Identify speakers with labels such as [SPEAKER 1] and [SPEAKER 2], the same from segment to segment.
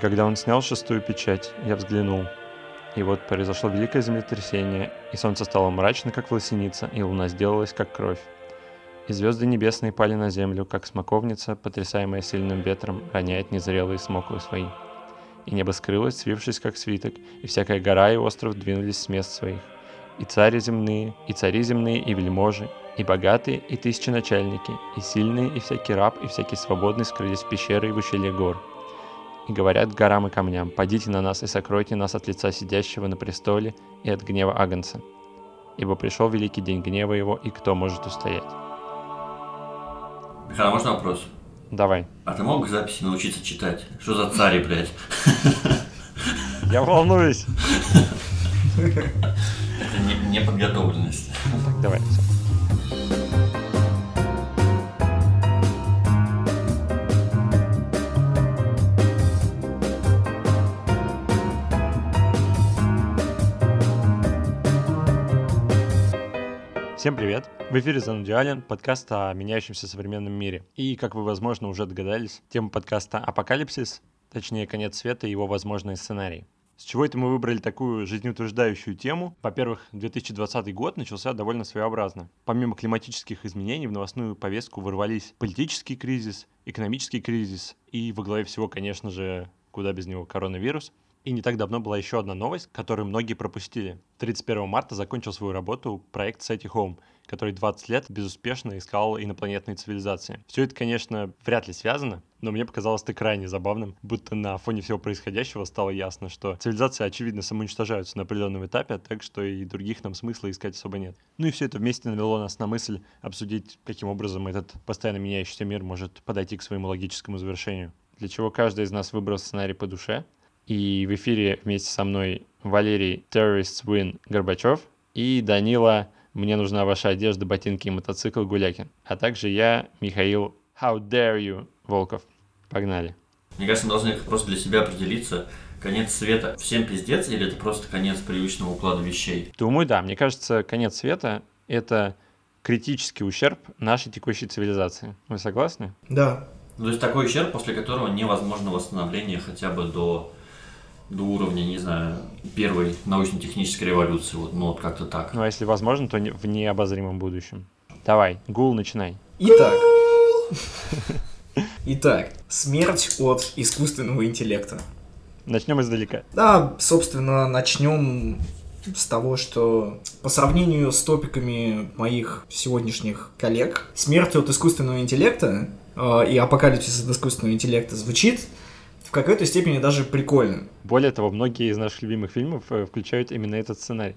[SPEAKER 1] когда он снял шестую печать, я взглянул. И вот произошло великое землетрясение, и солнце стало мрачно, как власеница, и луна сделалась, как кровь. И звезды небесные пали на землю, как смоковница, потрясаемая сильным ветром, роняет незрелые смоклы свои. И небо скрылось, свившись как свиток, и всякая гора и остров двинулись с мест своих. И цари земные, и цари земные, и вельможи, и богатые, и тысяченачальники, и сильные, и всякий раб, и всякий свободный скрылись в пещеры и в ущелье гор. И говорят горам и камням, «Падите на нас и сокройте нас от лица сидящего на престоле и от гнева Агнца. Ибо пришел великий день гнева его, и кто может устоять?»
[SPEAKER 2] Михаил, а можно вопрос?
[SPEAKER 1] Давай.
[SPEAKER 2] А ты мог к записи научиться читать? Что за цари, блядь?
[SPEAKER 1] Я волнуюсь.
[SPEAKER 2] Это неподготовленность.
[SPEAKER 1] Так, давай. Всем привет! В эфире Занудиален, подкаст о меняющемся современном мире. И, как вы, возможно, уже догадались, тема подкаста «Апокалипсис», точнее, конец света и его возможные сценарии. С чего это мы выбрали такую жизнеутверждающую тему? Во-первых, 2020 год начался довольно своеобразно. Помимо климатических изменений в новостную повестку ворвались политический кризис, экономический кризис и во главе всего, конечно же, куда без него коронавирус. И не так давно была еще одна новость, которую многие пропустили. 31 марта закончил свою работу проект Seti Home, который 20 лет безуспешно искал инопланетные цивилизации. Все это, конечно, вряд ли связано, но мне показалось это крайне забавным, будто на фоне всего происходящего стало ясно, что цивилизации, очевидно, самоуничтожаются на определенном этапе, так что и других нам смысла искать особо нет. Ну и все это вместе навело нас на мысль обсудить, каким образом этот постоянно меняющийся мир может подойти к своему логическому завершению. Для чего каждый из нас выбрал сценарий по душе, и в эфире вместе со мной Валерий Terrorists Win Горбачев и Данила «Мне нужна ваша одежда, ботинки и мотоцикл Гулякин». А также я, Михаил How Dare You Волков. Погнали.
[SPEAKER 2] Мне кажется, мы должны просто для себя определиться, конец света всем пиздец или это просто конец привычного уклада вещей?
[SPEAKER 1] Думаю, да. Мне кажется, конец света — это критический ущерб нашей текущей цивилизации. Вы согласны?
[SPEAKER 3] Да.
[SPEAKER 2] То есть такой ущерб, после которого невозможно восстановление хотя бы до до уровня, не знаю, первой научно-технической революции, вот, ну вот как-то так.
[SPEAKER 1] Ну а если возможно, то в необозримом будущем. Давай, Гул, начинай.
[SPEAKER 3] Итак. Итак, смерть от искусственного интеллекта.
[SPEAKER 1] Начнем издалека.
[SPEAKER 3] Да, собственно, начнем с того, что по сравнению с топиками моих сегодняшних коллег, смерть от искусственного интеллекта э, и апокалипсис от искусственного интеллекта звучит в какой-то степени даже прикольно.
[SPEAKER 1] Более того, многие из наших любимых фильмов э, включают именно этот сценарий.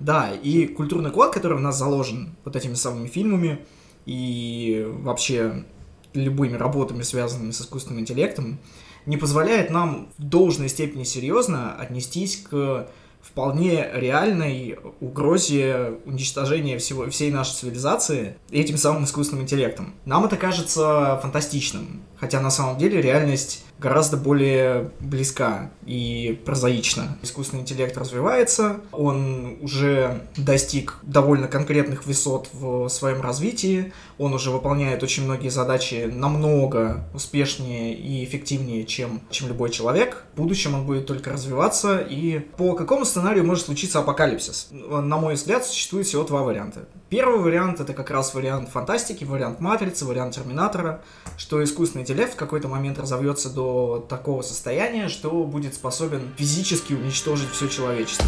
[SPEAKER 3] Да, и культурный код, который у нас заложен вот этими самыми фильмами и вообще любыми работами, связанными с искусственным интеллектом, не позволяет нам в должной степени серьезно отнестись к вполне реальной угрозе уничтожения всего, всей нашей цивилизации этим самым искусственным интеллектом. Нам это кажется фантастичным, хотя на самом деле реальность гораздо более близка и прозаична. Искусственный интеллект развивается, он уже достиг довольно конкретных высот в своем развитии, он уже выполняет очень многие задачи намного успешнее и эффективнее, чем, чем любой человек. В будущем он будет только развиваться, и по какому сценарию может случиться апокалипсис? На мой взгляд, существует всего два варианта. Первый вариант — это как раз вариант фантастики, вариант Матрицы, вариант Терминатора, что искусственный интеллект в какой-то момент разовьется до такого состояния, что будет способен физически уничтожить все человечество.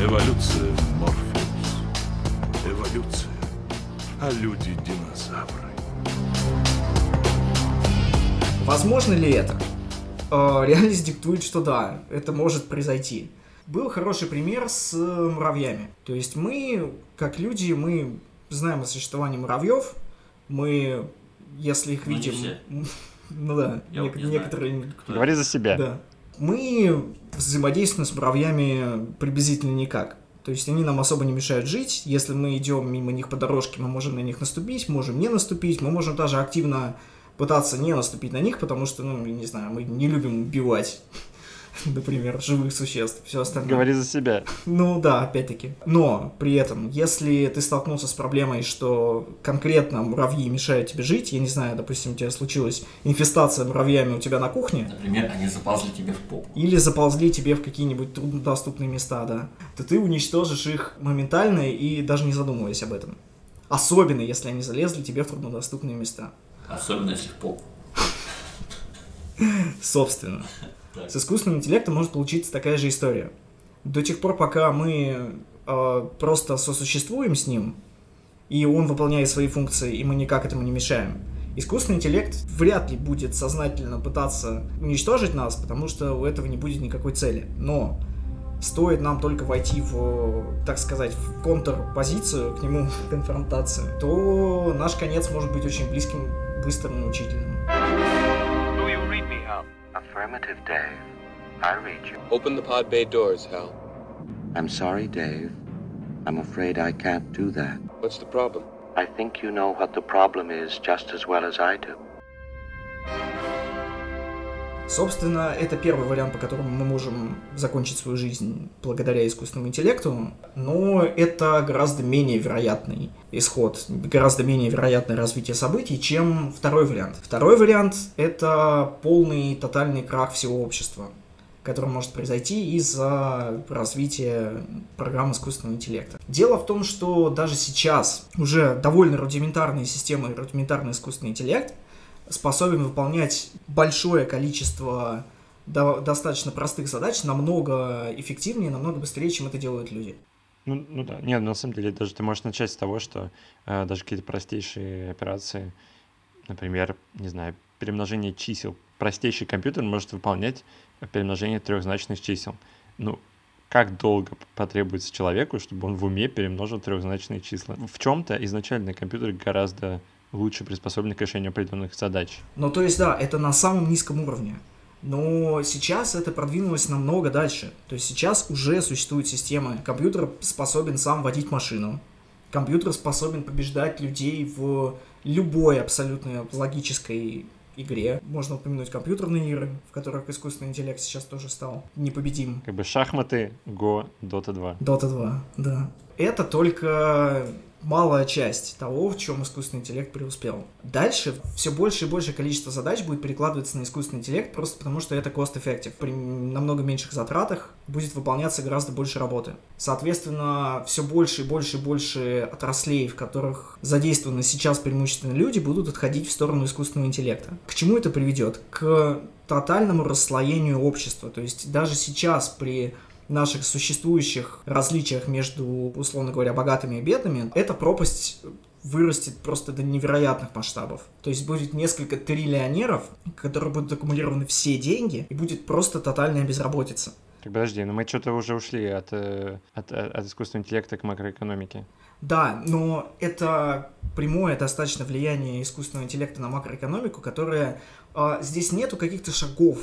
[SPEAKER 4] Эволюция, Морфеус. Эволюция. А люди – динозавры.
[SPEAKER 3] Возможно ли это? Э, реальность диктует, что да, это может произойти. Был хороший пример с муравьями. То есть мы, как люди, мы знаем о существовании муравьев, мы, если их
[SPEAKER 2] Но не
[SPEAKER 3] видим... Ну да, нек-
[SPEAKER 2] знаю.
[SPEAKER 3] некоторые...
[SPEAKER 1] Говори за себя.
[SPEAKER 3] Да. Мы взаимодействуем с муравьями приблизительно никак. То есть они нам особо не мешают жить. Если мы идем мимо них по дорожке, мы можем на них наступить, можем не наступить, мы можем даже активно пытаться не наступить на них, потому что, ну, я не знаю, мы не любим убивать например, живых существ, все остальное.
[SPEAKER 1] Говори за себя.
[SPEAKER 3] Ну да, опять-таки. Но при этом, если ты столкнулся с проблемой, что конкретно муравьи мешают тебе жить, я не знаю, допустим, у тебя случилась инфестация муравьями у тебя на кухне,
[SPEAKER 2] Например, они заползли тебе в попу.
[SPEAKER 3] или заползли тебе в какие-нибудь труднодоступные места, да, то ты уничтожишь их моментально и даже не задумываясь об этом. Особенно, если они залезли тебе в труднодоступные места.
[SPEAKER 2] Особенно если в попу.
[SPEAKER 3] Собственно.
[SPEAKER 2] Так.
[SPEAKER 3] С искусственным интеллектом может получиться такая же история. До тех пор, пока мы э, просто сосуществуем с ним, и он выполняет свои функции, и мы никак этому не мешаем, искусственный интеллект вряд ли будет сознательно пытаться уничтожить нас, потому что у этого не будет никакой цели. Но стоит нам только войти в, так сказать, в контрпозицию к нему, конфронтацию, то наш конец может быть очень близким, быстрым и мучительным.
[SPEAKER 5] Affirmative, Dave. I read you.
[SPEAKER 6] Open the pod bay doors, Hal.
[SPEAKER 5] I'm sorry, Dave. I'm afraid I can't do that.
[SPEAKER 6] What's the problem?
[SPEAKER 5] I think you know what the problem is just as well as I do.
[SPEAKER 3] Собственно, это первый вариант, по которому мы можем закончить свою жизнь благодаря искусственному интеллекту, но это гораздо менее вероятный исход, гораздо менее вероятное развитие событий, чем второй вариант. Второй вариант — это полный тотальный крах всего общества, который может произойти из-за развития программ искусственного интеллекта. Дело в том, что даже сейчас уже довольно рудиментарные системы, рудиментарный искусственный интеллект — способен выполнять большое количество до- достаточно простых задач намного эффективнее, намного быстрее, чем это делают люди.
[SPEAKER 1] Ну, ну да. Нет, на самом деле, даже ты можешь начать с того, что э, даже какие-то простейшие операции, например, не знаю, перемножение чисел. Простейший компьютер может выполнять перемножение трехзначных чисел. Ну, как долго потребуется человеку, чтобы он в уме перемножил трехзначные числа? В чем-то изначально компьютер гораздо лучше приспособлен к решению определенных задач.
[SPEAKER 3] Ну, то есть, да, это на самом низком уровне. Но сейчас это продвинулось намного дальше. То есть сейчас уже существуют системы. Компьютер способен сам водить машину. Компьютер способен побеждать людей в любой абсолютно логической игре. Можно упомянуть компьютерные игры, в которых искусственный интеллект сейчас тоже стал непобедим.
[SPEAKER 1] Как бы шахматы, Go, Dota 2.
[SPEAKER 3] Dota 2, да. Это только малая часть того, в чем искусственный интеллект преуспел. Дальше все больше и больше количество задач будет перекладываться на искусственный интеллект, просто потому что это cost-effective. При намного меньших затратах будет выполняться гораздо больше работы. Соответственно, все больше и больше и больше отраслей, в которых задействованы сейчас преимущественно люди, будут отходить в сторону искусственного интеллекта. К чему это приведет? К тотальному расслоению общества. То есть даже сейчас при наших существующих различиях между, условно говоря, богатыми и бедными, эта пропасть вырастет просто до невероятных масштабов. То есть будет несколько триллионеров, которые будут аккумулированы все деньги, и будет просто тотальная безработица.
[SPEAKER 1] Так подожди, но мы что-то уже ушли от, э, от, от искусственного интеллекта к макроэкономике.
[SPEAKER 3] Да, но это прямое достаточно влияние искусственного интеллекта на макроэкономику, которое э, здесь нету каких-то шагов,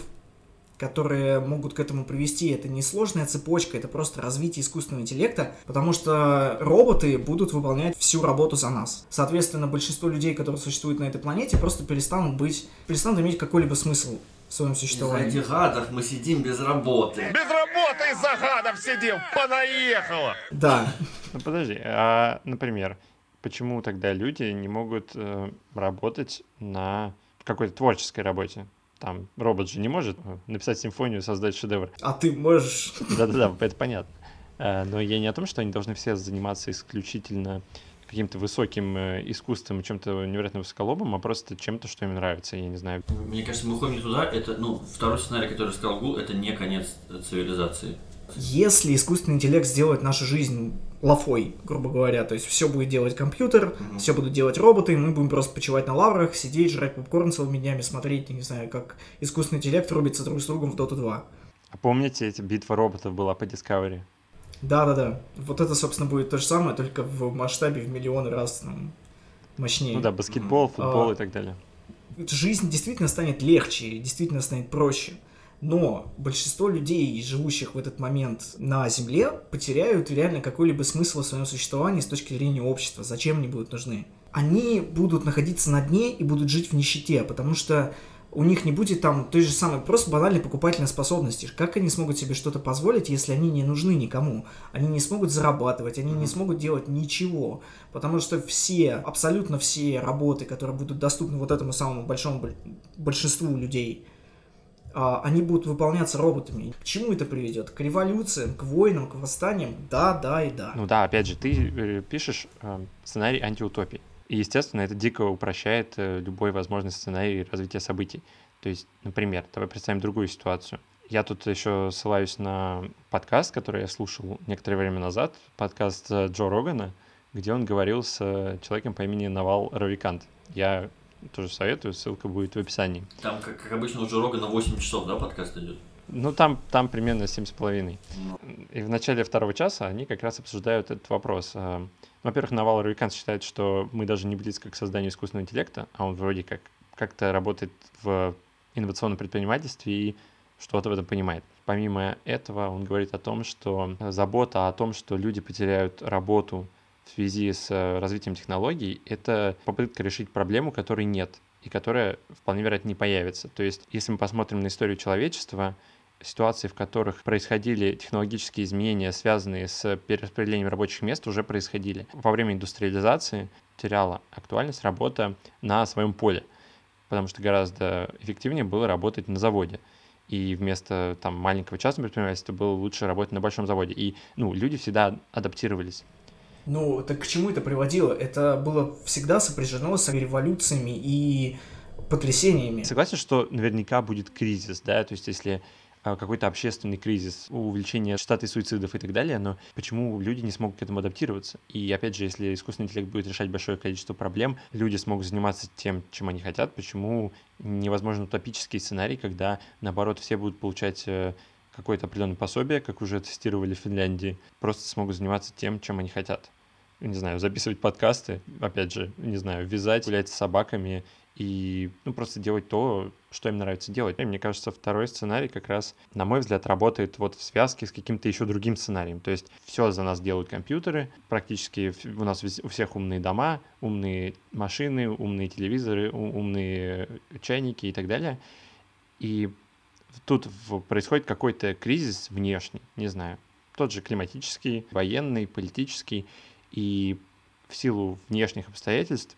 [SPEAKER 3] которые могут к этому привести. Это не сложная цепочка, это просто развитие искусственного интеллекта, потому что роботы будут выполнять всю работу за нас. Соответственно, большинство людей, которые существуют на этой планете, просто перестанут быть, перестанут иметь какой-либо смысл в своем
[SPEAKER 2] Из-за
[SPEAKER 3] существовании.
[SPEAKER 2] этих гадов мы сидим без работы.
[SPEAKER 7] Без работы из-за гадов сидим, понаехало.
[SPEAKER 3] Да,
[SPEAKER 1] Ну подожди, а, например, почему тогда люди не могут э, работать на какой-то творческой работе? Там робот же не может э, написать симфонию, создать шедевр.
[SPEAKER 3] а ты можешь...
[SPEAKER 1] Да-да-да, это понятно. Э, Но я не о том, что они должны все заниматься исключительно каким-то высоким э, искусством, чем-то невероятно высоколобым, а просто чем-то, что им нравится, я не знаю.
[SPEAKER 2] Мне кажется, мы уходим не туда. Это, ну, второй сценарий, который сказал Гул, это не конец цивилизации.
[SPEAKER 3] Если искусственный интеллект сделает нашу жизнь лафой, грубо говоря, то есть все будет делать компьютер,
[SPEAKER 2] Мгм.
[SPEAKER 3] все будут делать роботы, и мы будем просто почивать на лаврах, сидеть, жрать попкорн целыми днями, смотреть, не знаю, как искусственный интеллект рубится друг с другом в Dota 2.
[SPEAKER 1] А помните, эти битва роботов была по Discovery?
[SPEAKER 3] Да-да-да. Вот это, собственно, будет то же самое, только в масштабе в миллионы раз ну, мощнее.
[SPEAKER 1] Ну да, баскетбол, футбол
[SPEAKER 3] А.
[SPEAKER 1] и так далее.
[SPEAKER 3] Жизнь действительно станет легче, действительно станет проще. Но большинство людей, живущих в этот момент на Земле, потеряют реально какой-либо смысл в своем существовании с точки зрения общества. Зачем они будут нужны? Они будут находиться на дне и будут жить в нищете, потому что у них не будет там той же самой просто банальной покупательной способности. Как они смогут себе что-то позволить, если они не нужны никому? Они не смогут зарабатывать, они не смогут делать ничего. Потому что все, абсолютно все работы, которые будут доступны вот этому самому большому боль- большинству людей, они будут выполняться роботами. К чему это приведет? К революциям, к войнам, к восстаниям? Да, да и да.
[SPEAKER 1] Ну да, опять же, ты э, пишешь э, сценарий антиутопии. И, естественно, это дико упрощает э, любой возможный сценарий развития событий. То есть, например, давай представим другую ситуацию. Я тут еще ссылаюсь на подкаст, который я слушал некоторое время назад, подкаст Джо Рогана, где он говорил с человеком по имени Навал Равикант. Я тоже советую, ссылка будет в описании.
[SPEAKER 2] Там, как, как обычно, уже Рога на 8 часов, да, подкаст идет?
[SPEAKER 1] Ну, там, там примерно семь с половиной.
[SPEAKER 2] Ну.
[SPEAKER 1] И в начале второго часа они как раз обсуждают этот вопрос. А, Во-первых, Навал Равикант считает, что мы даже не близко к созданию искусственного интеллекта, а он вроде как как-то работает в инновационном предпринимательстве и что-то в этом понимает. Помимо этого, он говорит о том, что забота о том, что люди потеряют работу в связи с э, развитием технологий, это попытка решить проблему, которой нет и которая вполне вероятно не появится. То есть, если мы посмотрим на историю человечества, ситуации, в которых происходили технологические изменения, связанные с перераспределением рабочих мест, уже происходили. Во время индустриализации теряла актуальность работа на своем поле, потому что гораздо эффективнее было работать на заводе. И вместо там, маленького частного предпринимательства было лучше работать на большом заводе. И ну, люди всегда адаптировались.
[SPEAKER 3] Ну, так к чему это приводило? Это было всегда сопряжено с революциями и потрясениями.
[SPEAKER 1] Согласен, что наверняка будет кризис, да, то есть если а, какой-то общественный кризис, увеличение частоты суицидов и так далее, но почему люди не смогут к этому адаптироваться? И опять же, если искусственный интеллект будет решать большое количество проблем, люди смогут заниматься тем, чем они хотят, почему невозможен утопический сценарий, когда, наоборот, все будут получать э, какое-то определенное пособие, как уже тестировали в Финляндии, просто смогут заниматься тем, чем они хотят. Не знаю, записывать подкасты, опять же, не знаю, вязать, гулять с собаками и ну, просто делать то, что им нравится делать. И мне кажется, второй сценарий как раз, на мой взгляд, работает вот в связке с каким-то еще другим сценарием. То есть все за нас делают компьютеры, практически у нас у всех умные дома, умные машины, умные телевизоры, умные чайники и так далее. И тут происходит какой-то кризис внешний, не знаю, тот же климатический, военный, политический, и в силу внешних обстоятельств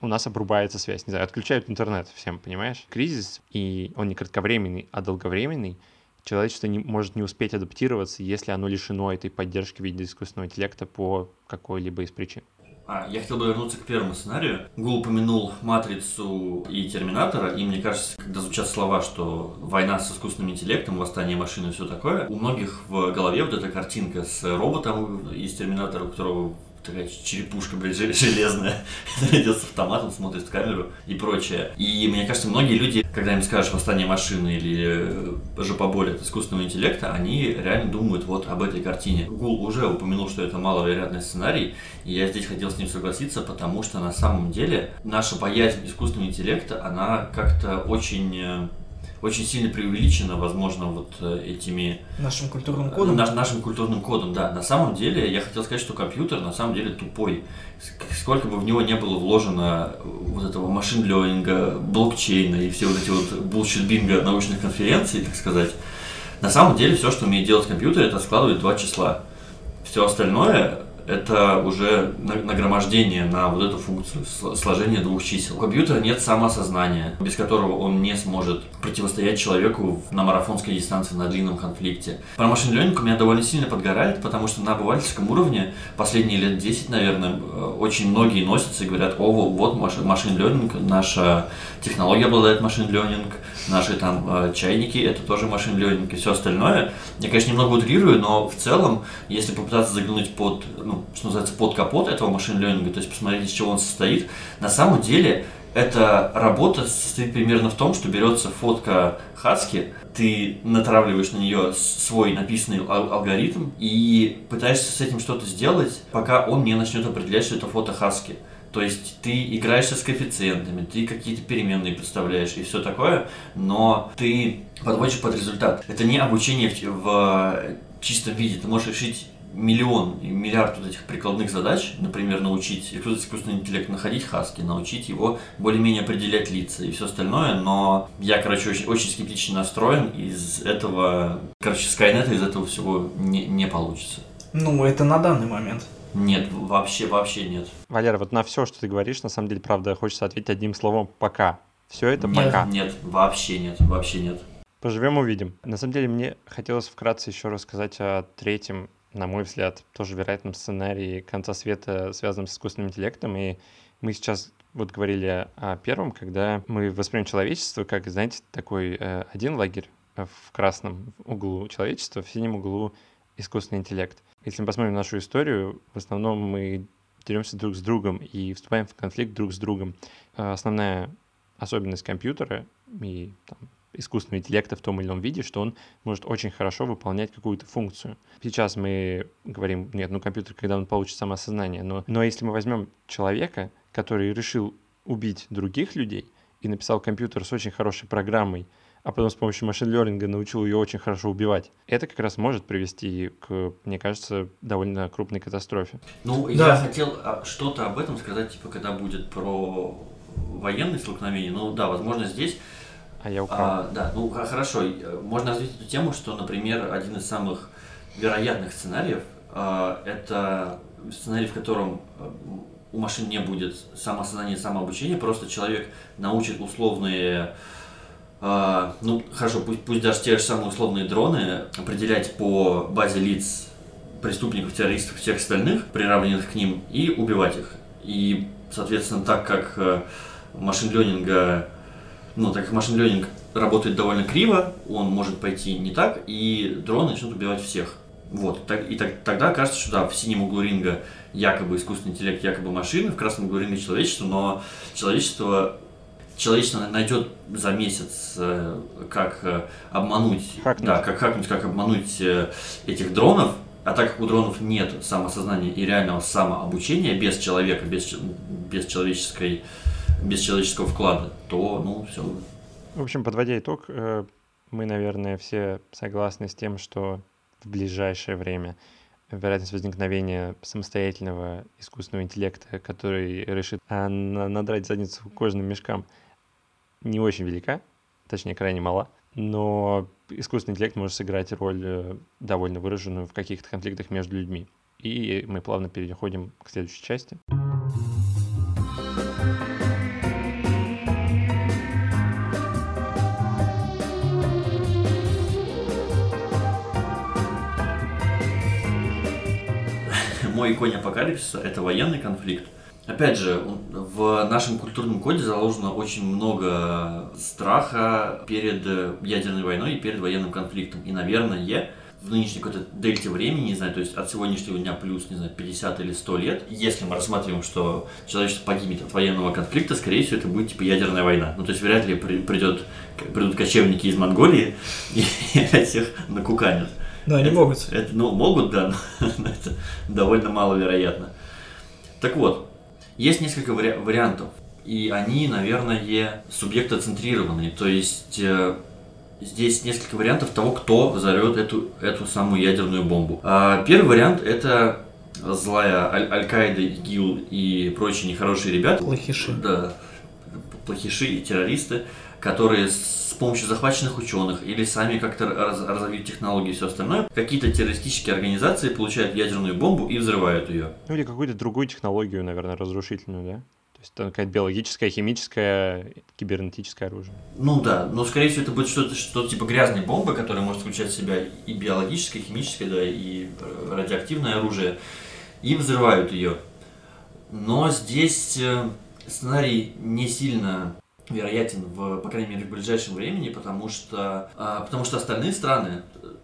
[SPEAKER 1] у нас обрубается связь, не знаю, отключают интернет всем, понимаешь? Кризис, и он не кратковременный, а долговременный, человечество не, может не успеть адаптироваться, если оно лишено этой поддержки в виде искусственного интеллекта по какой-либо из причин.
[SPEAKER 2] А, я хотел бы вернуться к первому сценарию. Гул упомянул «Матрицу» и «Терминатора», и мне кажется, когда звучат слова, что война с искусственным интеллектом, восстание машины и все такое, у многих в голове вот эта картинка с роботом из «Терминатора», у которого такая черепушка, блядь, железная, идет с автоматом, смотрит в камеру и прочее. И мне кажется, многие люди, когда им скажешь восстание машины или жопоболь от искусственного интеллекта, они реально думают вот об этой картине. Гул уже упомянул, что это маловероятный сценарий, и я здесь хотел с ним согласиться, потому что на самом деле наша боязнь искусственного интеллекта, она как-то очень очень сильно преувеличено, возможно, вот э, этими...
[SPEAKER 3] Нашим культурным кодом?
[SPEAKER 2] Наш, нашим культурным кодом, да. На самом деле, я хотел сказать, что компьютер на самом деле тупой. Сколько бы в него не было вложено вот этого machine learning а, блокчейна и все вот эти вот bullshit bingo научных конференций, так сказать, на самом деле все, что умеет делать компьютер, это складывать два числа. Все остальное это уже нагромождение на вот эту функцию, сложение двух чисел. У компьютера нет самосознания, без которого он не сможет противостоять человеку на марафонской дистанции, на длинном конфликте. Про machine learning у меня довольно сильно подгорает, потому что на обывательском уровне последние лет 10, наверное, э, очень многие носятся и говорят, о, вот machine learning, наша технология обладает машин ленинг, наши там э, чайники, это тоже машин ленинг и все остальное. Я, конечно, немного утрирую, но в целом, если попытаться заглянуть под, ну, что называется, под капот этого машин ленинга, то есть посмотреть, из чего он состоит, на самом деле эта работа состоит примерно в том, что берется фотка Хаски, ты натравливаешь на нее свой написанный алгоритм и пытаешься с этим что-то сделать, пока он не начнет определять, что это фото Хаски. То есть ты играешься с коэффициентами, ты какие-то переменные представляешь и все такое, но ты подводишь под результат. Это не обучение в, в чистом виде. Ты можешь решить миллион, миллиард вот этих прикладных задач, например, научить искусственный интеллект находить хаски, научить его более-менее определять лица и все остальное, но я, короче, очень, очень скептично настроен, из этого, короче, Skynet из этого всего не, не получится.
[SPEAKER 3] Ну, это на данный момент.
[SPEAKER 2] Нет, вообще, вообще нет.
[SPEAKER 1] Валера, вот на все, что ты говоришь, на самом деле, правда, хочется ответить одним словом «пока». Все это
[SPEAKER 2] Нет,
[SPEAKER 1] пока.
[SPEAKER 2] нет, вообще нет, вообще нет.
[SPEAKER 1] Поживем, увидим. На самом деле, мне хотелось вкратце еще рассказать о третьем, на мой взгляд, тоже вероятном сценарии конца света, связанном с искусственным интеллектом. И мы сейчас вот говорили о первом, когда мы воспримем человечество как, знаете, такой э, один лагерь э, в красном углу человечества, в синем углу искусственный интеллект. Если мы посмотрим нашу историю, в основном мы деремся друг с другом и вступаем в конфликт друг с другом. Э, Основная особенность компьютера и там, искусственного интеллекта в том или ином виде, что он может очень хорошо выполнять какую-то функцию. Сейчас мы говорим, нет, ну компьютер, когда он получит самоосознание, но, но если мы возьмем человека, который решил убить других людей и написал компьютер с очень хорошей программой, а потом с помощью машин-лернинга научил ее очень хорошо убивать, это как раз может привести к, мне кажется, довольно крупной катастрофе.
[SPEAKER 2] Ну,
[SPEAKER 3] Да.
[SPEAKER 2] я хотел а, что-то об этом сказать, типа, когда будет про военные столкновения. Ну, да, возможно, здесь
[SPEAKER 1] А я украл.
[SPEAKER 2] А, да, ну хорошо. Э, Можно развить эту тему, что, например, один из самых вероятных сценариев а, это сценарий, в котором э, у машин не будет самоосознания, самообучения, просто человек научит условные, а, ну хорошо, пусть, пусть даже те же самые условные дроны определять по базе лиц преступников, террористов всех остальных, приравненных к ним, и убивать их. И, соответственно, так как машин ленинга ну, так как машин ленинг работает довольно криво, он может пойти не так, и дроны начнут убивать всех. Вот, так, и так, тогда кажется, что да, в синем углу ринга якобы искусственный интеллект, якобы машины, в красном углу ринга человечество, но человечество, человечество найдет за месяц, э, как э, обмануть,
[SPEAKER 1] Хакнуть.
[SPEAKER 2] да, как хакнуть, как обмануть э, этих дронов, а так как у дронов нет самосознания и реального самообучения без человека, без, без человеческой без человеческого вклада, то, ну, все.
[SPEAKER 1] В общем, подводя итог, э, мы, наверное, все согласны с тем, что в ближайшее время вероятность возникновения самостоятельного искусственного интеллекта, который решит а, на- надрать задницу кожаным мешкам, не очень велика, точнее, крайне мала. Но искусственный интеллект может сыграть роль э, довольно выраженную в каких-то конфликтах между людьми. И мы плавно переходим к следующей части.
[SPEAKER 2] Мой конь апокалипсиса – это военный конфликт. Опять же, в нашем культурном коде заложено очень много страха перед ядерной войной и перед военным конфликтом. И, наверное, в нынешней какой-то дельте времени, не знаю, то есть от сегодняшнего дня плюс, не знаю, 50 или 100 лет, если мы рассматриваем, что человечество погибнет от военного конфликта, скорее всего, это будет типа ядерная война. Ну, то есть вряд ли при- придет, придут кочевники из Монголии и опять всех накуканят.
[SPEAKER 3] Да, они
[SPEAKER 2] Это-
[SPEAKER 3] могут.
[SPEAKER 2] Это, ну, могут, да, но это довольно маловероятно. Так вот, есть несколько вари- вариантов, и они, наверное, субъектоцентрированные. То есть э, здесь несколько вариантов того, кто взорвет эту, эту самую ядерную бомбу. А, первый вариант это злая Аль- Аль-Каида, ИГИЛ и прочие нехорошие ребята.
[SPEAKER 3] Плохиши.
[SPEAKER 2] Да, плохиши и террористы, которые с помощью захваченных ученых или сами как-то раз- разовьют технологии и все остальное, какие-то террористические организации получают ядерную бомбу и взрывают ее.
[SPEAKER 1] Ну или какую-то другую технологию, наверное, разрушительную, да? То есть это какая-то биологическая, химическая, кибернетическое оружие.
[SPEAKER 2] Ну да, но скорее всего это будет что-то что типа грязной бомбы, которая может включать в себя и биологическое, и химическое, да, и радиоактивное оружие, и взрывают ее. Но здесь э, сценарий не сильно вероятен, в, по крайней мере, в ближайшем времени, потому что, а, потому что остальные страны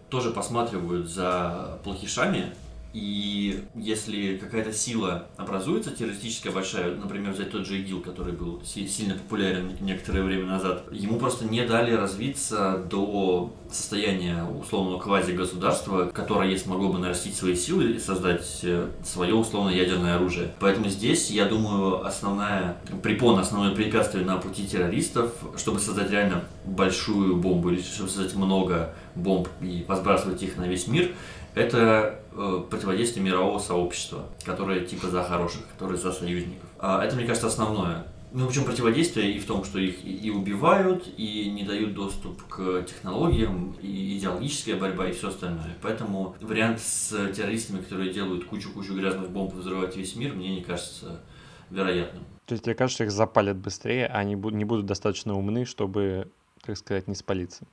[SPEAKER 2] тоже посматривают за плохишами, и если какая-то сила образуется, террористическая большая, например, взять тот же ИГИЛ, который был си- сильно популярен некоторое время назад, ему просто не дали развиться до состояния условного квази-государства, которое, если могло бы нарастить свои силы и создать э, свое условное ядерное оружие. Поэтому здесь, я думаю, основная препон, основное препятствие на пути террористов, чтобы создать реально большую бомбу или чтобы создать много бомб и возбрасывать их на весь мир, это э, противодействие мирового сообщества, которое типа за хороших, которое за союзников. А это, мне кажется, основное. Ну, причем противодействие и в том, что их и убивают, и не дают доступ к технологиям, и идеологическая борьба, и все остальное. Поэтому вариант с террористами, которые делают кучу-кучу грязных бомб и взрывают весь мир, мне не кажется вероятным.
[SPEAKER 1] То есть тебе кажется, что их запалят быстрее, а они не будут достаточно умны, чтобы, так сказать, не спалиться?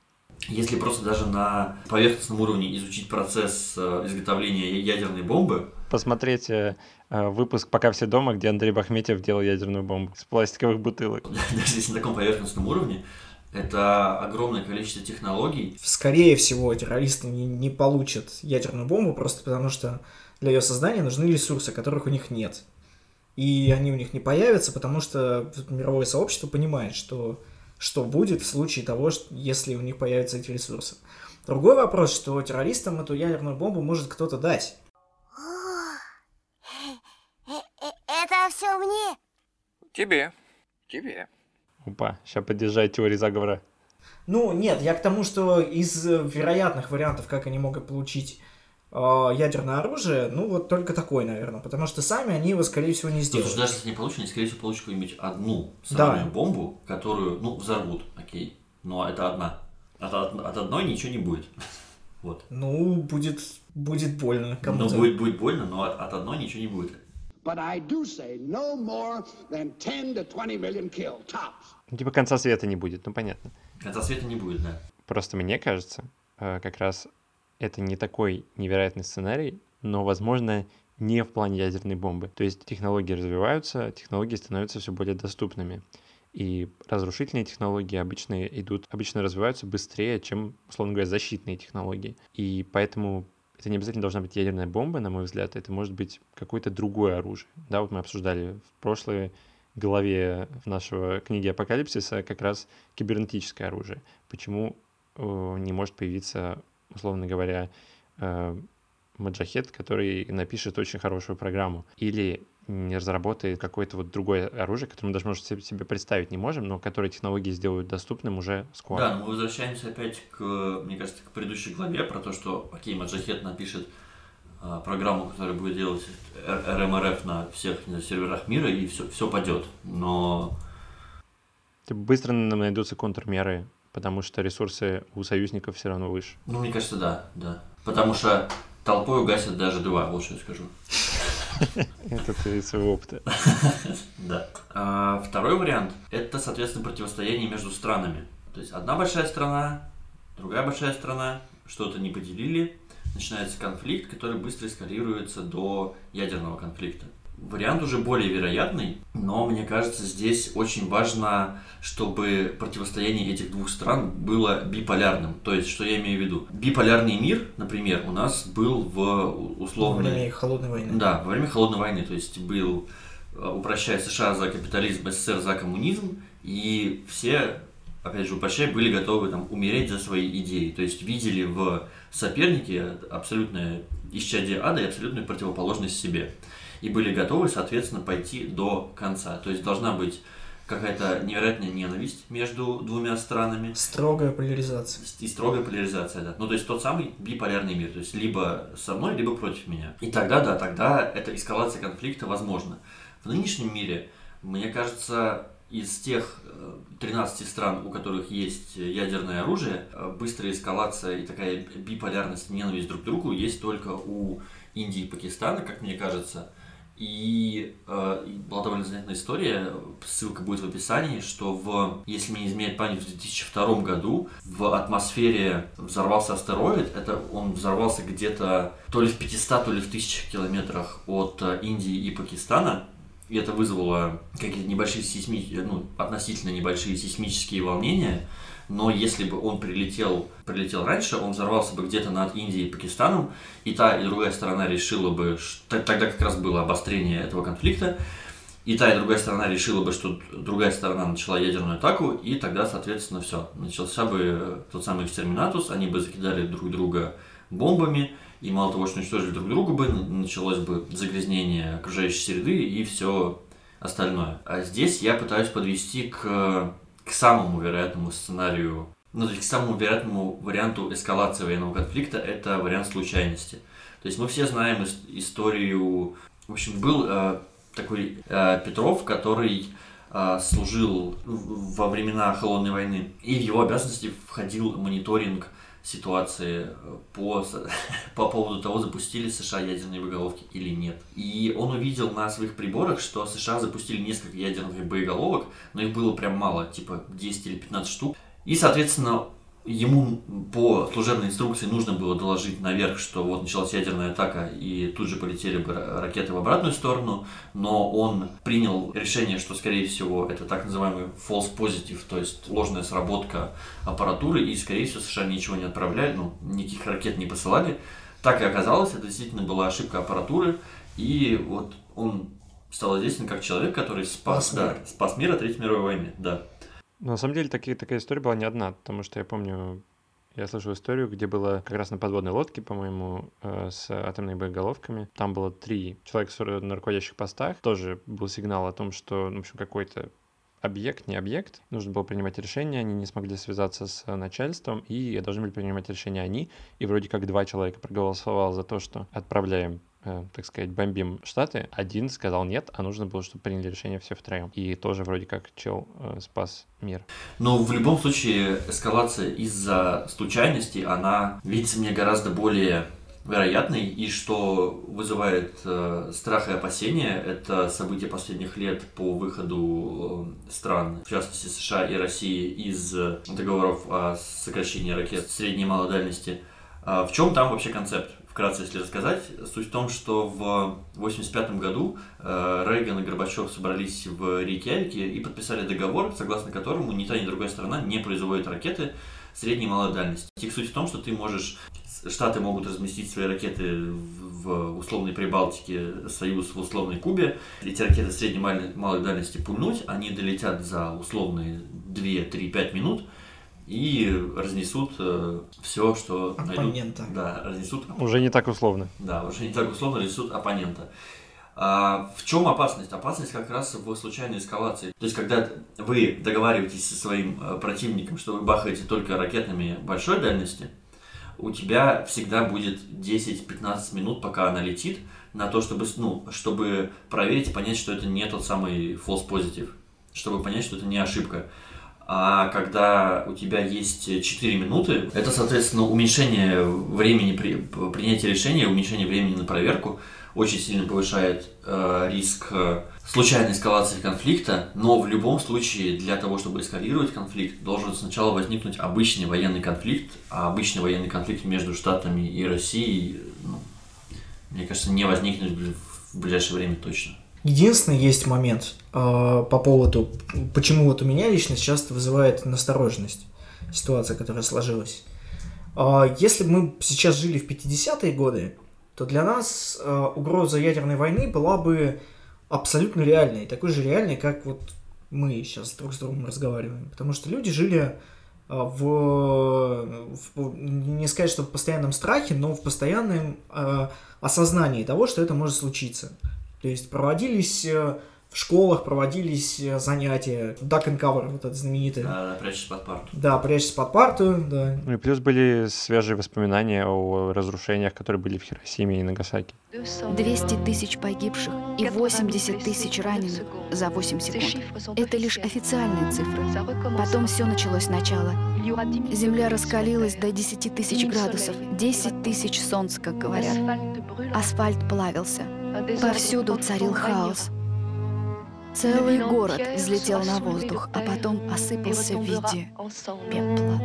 [SPEAKER 2] Если просто даже на поверхностном уровне изучить процесс э, изготовления ядерной бомбы,
[SPEAKER 1] посмотреть э, э, выпуск «Пока все дома», где Андрей Бахметьев делал ядерную бомбу с пластиковых бутылок.
[SPEAKER 2] Даже если на таком поверхностном уровне, это огромное количество технологий.
[SPEAKER 3] Скорее всего, террористы не, не получат ядерную бомбу просто потому, что для ее создания нужны ресурсы, которых у них нет. И они у них не появятся, потому что мировое сообщество понимает, что что будет в случае того, что, если у них появятся эти ресурсы. Другой вопрос, что террористам эту ядерную бомбу может кто-то дать.
[SPEAKER 8] Это все мне?
[SPEAKER 9] Тебе. Тебе.
[SPEAKER 1] Опа, сейчас поддержать теории заговора.
[SPEAKER 3] Ну, нет, я к тому, что из вероятных вариантов, как они могут получить э, ядерное оружие, ну, вот только такой, наверное. Потому что сами они его, скорее всего, не сделают.
[SPEAKER 2] Даже если не получат, они, скорее всего, получат какую-нибудь одну самую
[SPEAKER 3] Да.
[SPEAKER 2] бомбу, которую, ну, взорвут, окей. Но это одна. От, от- от одной ничего не будет. Вот.
[SPEAKER 3] Ну, будет, будет больно
[SPEAKER 2] Ну,
[SPEAKER 3] кому-то.
[SPEAKER 2] будет, будет больно, но от, от одной ничего не будет.
[SPEAKER 10] But I do say no more than 10 to 20 million killed, tops.
[SPEAKER 1] Ну, типа конца света не будет, ну понятно.
[SPEAKER 2] Конца света не будет, да.
[SPEAKER 1] Просто мне кажется, э, как раз это не такой невероятный сценарий, но, возможно, не в плане ядерной бомбы. То есть технологии развиваются, технологии становятся все более доступными. И разрушительные технологии обычно идут, обычно развиваются быстрее, чем, условно говоря, защитные технологии. И поэтому это не обязательно должна быть ядерная бомба, на мой взгляд, это может быть какое-то другое оружие. Да, вот мы обсуждали в прошлой главе нашего книги Апокалипсиса как раз кибернетическое оружие. Почему э, не может появиться, условно говоря, э, маджахет, который напишет очень хорошую программу, или не разработает какое-то вот другое оружие, которое мы даже, может, себе представить не можем, но которое технологии сделают доступным уже скоро.
[SPEAKER 2] Да, мы возвращаемся опять к, мне кажется, к предыдущей главе про то, что, окей, Маджахет напишет а, программу, которая будет делать РМРФ на всех знаю, серверах мира, и все, все падет. Но
[SPEAKER 1] быстро нам найдутся контрмеры, потому что ресурсы у союзников все равно выше.
[SPEAKER 2] Ну, мне кажется, да, да. Потому что толпой угасят даже два, что я скажу.
[SPEAKER 1] Это ты из своего опыта.
[SPEAKER 2] Да. А, второй вариант – это, соответственно, противостояние между странами. То есть одна большая страна, другая большая страна, что-то не поделили, начинается конфликт, который быстро эскалируется до ядерного конфликта. Вариант уже более вероятный, но мне кажется, здесь очень важно, чтобы противостояние этих двух стран было биполярным. То есть, что я имею в виду? Биполярный мир, например, у нас был в
[SPEAKER 3] Во
[SPEAKER 2] условной...
[SPEAKER 3] время холодной войны.
[SPEAKER 2] Да, во время холодной войны, то есть был, э, упрощая США за капитализм, СССР за коммунизм, и все, опять же, упрощая, были готовы там умереть за свои идеи. То есть видели в сопернике абсолютное исчадие ада и абсолютную противоположность себе. И были готовы, соответственно, пойти до конца. То есть должна быть какая-то невероятная ненависть между двумя странами.
[SPEAKER 3] Строгая поляризация.
[SPEAKER 2] И строгая поляризация, да. Ну, то есть тот самый биполярный мир. То есть либо со мной, либо против меня. И тогда, да, тогда эта эскалация конфликта возможна. В нынешнем мире, мне кажется, из тех э, 13 стран, у которых есть ядерное оружие, э, быстрая эскалация и такая биполярность, ненависть друг к другу есть только у Индии и Пакистана, как мне кажется. И э, была довольно занятная история, ссылка будет в описании, что в, если мне не изменяет память, в 2002 году в атмосфере взорвался астероид, это он взорвался где-то то ли в 500, то ли в 1000 километрах от э, Индии и Пакистана, и это вызвало какие-то небольшие сейсми... ну, относительно небольшие сейсмические волнения, но если бы он прилетел, прилетел раньше, он взорвался бы где-то над Индией и Пакистаном, и та, и другая сторона решила бы, что тогда как раз было обострение этого конфликта, и та, и другая сторона решила бы, что другая сторона начала ядерную атаку, и тогда, соответственно, все. Начался бы тот самый экстерминатус, они бы закидали друг друга бомбами, и мало того, что уничтожили друг друга бы, началось бы загрязнение окружающей среды и все остальное. А здесь я пытаюсь подвести к, к самому вероятному сценарию Ну, то есть к самому вероятному варианту эскалации военного конфликта это вариант случайности. То есть мы все знаем ис- историю... В общем, был э, такой э, Петров, который э, служил во времена Холодной войны, и в его обязанности входил мониторинг ситуации э, по, по поводу того, запустили США ядерные боеголовки или нет. И он увидел на своих приборах, что США запустили несколько ядерных боеголовок, но их было прям мало, типа 10 или 15 штук. И, соответственно, ему по служебной инструкции нужно было доложить наверх, что вот началась ядерная атака, и тут же полетели бы ра- ракеты в обратную сторону, но он принял решение, что, скорее всего, это так называемый false positive, то есть ложная сработка аппаратуры, и, скорее всего, США ничего не отправляли, ну, никаких ракет не посылали. Так и оказалось, это действительно была ошибка аппаратуры, и вот он стал известен как человек, который спас,
[SPEAKER 3] Спас
[SPEAKER 2] да,
[SPEAKER 3] мир.
[SPEAKER 2] спас мир от Третьей мировой войны, да.
[SPEAKER 1] Но на самом деле таки, такая история была не одна, потому что я помню, я слышал историю, где было как раз на подводной лодке, по-моему, э, с атомными боеголовками. Там было три человека на руководящих постах. Тоже был сигнал о том, что, ну, в общем, какой-то объект, не объект. Нужно было принимать решение, они не смогли связаться с начальством, и должны были принимать решение они. И вроде как два человека проголосовало за то, что отправляем э, так сказать, бомбим Штаты, один сказал нет, а нужно было, чтобы приняли решение все втроем. И тоже вроде как чел э, спас мир.
[SPEAKER 2] Но в любом случае эскалация из-за случайности, она видится мне гораздо более вероятной, и что вызывает э, страх и опасения, это события последних лет по выходу э, стран, в частности США и России, из э, договоров о сокращении ракет средней и малой дальности. А в чем там вообще концепт? Вкратце, если рассказать, суть в том, что в 1985 году э, Рейган и Горбачев собрались в Рейкьявике и подписали договор, согласно которому ни та, ни другая сторона не производит ракеты средней и малой дальности. Их суть в том, что ты можешь, Штаты могут разместить свои ракеты в условной Прибалтике, Союз в условной Кубе. Эти ракеты средней и малой дальности пульнуть, они долетят за условные 2-3-5 минут и разнесут все, что найдут.
[SPEAKER 3] Оппонента.
[SPEAKER 2] Да, разнесут
[SPEAKER 1] Уже не так условно.
[SPEAKER 2] да, уже не так условно рисуют оппонента. А в чем опасность? Опасность как раз в случайной эскалации. То есть, когда вы договариваетесь со своим э, противником, что вы бахаете только ракетами большой дальности, у тебя всегда будет 10-15 минут, пока она летит, на то, чтобы, ну, чтобы проверить и понять, что это не тот самый false positive, чтобы понять, что это не ошибка. А когда у тебя есть 4 минуты, это, соответственно, уменьшение времени при, принятия решения, уменьшение времени на проверку очень сильно повышает э, риск э, случайной эскалации конфликта, но в любом случае для того, чтобы эскалировать конфликт, должен сначала возникнуть обычный военный конфликт, а обычный военный конфликт между Штатами и Россией, ну, мне кажется, не возникнет в ближайшее время точно.
[SPEAKER 3] Единственный есть момент э, по поводу, почему вот у меня лично сейчас вызывает настороженность, ситуация, которая сложилась. Э, если бы мы сейчас жили в 50-е годы, то для нас э, угроза ядерной войны была бы абсолютно реальной, такой же реальной, как вот мы сейчас друг с другом разговариваем. Потому что люди жили в, в- не сказать, что в постоянном страхе, но в постоянном э, осознании того, что это может случиться. То есть проводились э, в школах, проводились э, занятия, duck and cover, вот это знаменитое.
[SPEAKER 2] Да, прячься под парту.
[SPEAKER 3] Да, прячься под парту, да.
[SPEAKER 1] Ну и плюс были свежие воспоминания о разрушениях, которые были в Хиросиме и Нагасаки.
[SPEAKER 11] 200 тысяч погибших и 80 тысяч раненых за 8 секунд. Это лишь официальные цифры. Потом все началось сначала. Земля раскалилась до 10 тысяч градусов, 10 тысяч солнц, как говорят. Асфальт плавился. Повсюду царил хаос. Целый город взлетел на воздух, а потом осыпался в виде пепла.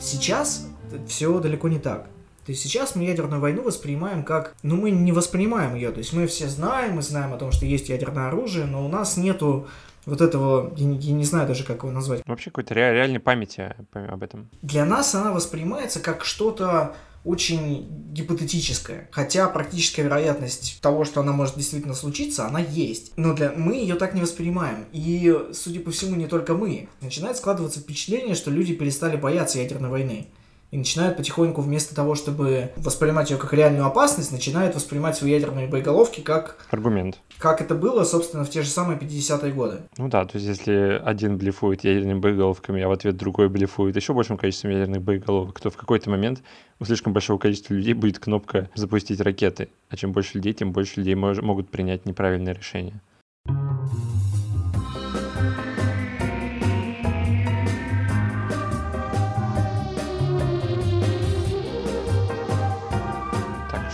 [SPEAKER 3] Сейчас все далеко не так. То есть сейчас мы ядерную войну воспринимаем как... Ну, мы не воспринимаем ее. То есть мы все знаем, мы знаем о том, что есть ядерное оружие, но у нас нету вот этого... Я не, я не знаю даже, как его назвать.
[SPEAKER 1] Вообще какой-то ре- реальной памяти об этом.
[SPEAKER 3] Для нас она воспринимается как что-то очень гипотетическое. Хотя практическая вероятность того, что она может действительно случиться, она есть. Но для... мы ее так не воспринимаем. И, судя по всему, не только мы. Начинает складываться впечатление, что люди перестали бояться ядерной войны. И начинают потихоньку вместо того, чтобы воспринимать ее как реальную опасность, начинают воспринимать свои ядерные боеголовки как...
[SPEAKER 1] Аргумент.
[SPEAKER 3] Как это было, собственно, в те же самые 50-е годы.
[SPEAKER 1] Ну да, то есть если один блефует ядерными боеголовками, а в ответ другой блефует еще большим количеством ядерных боеголовок, то в какой-то момент у слишком большого количества людей будет кнопка «запустить ракеты». А чем больше людей, тем больше людей мож- могут принять неправильное решение.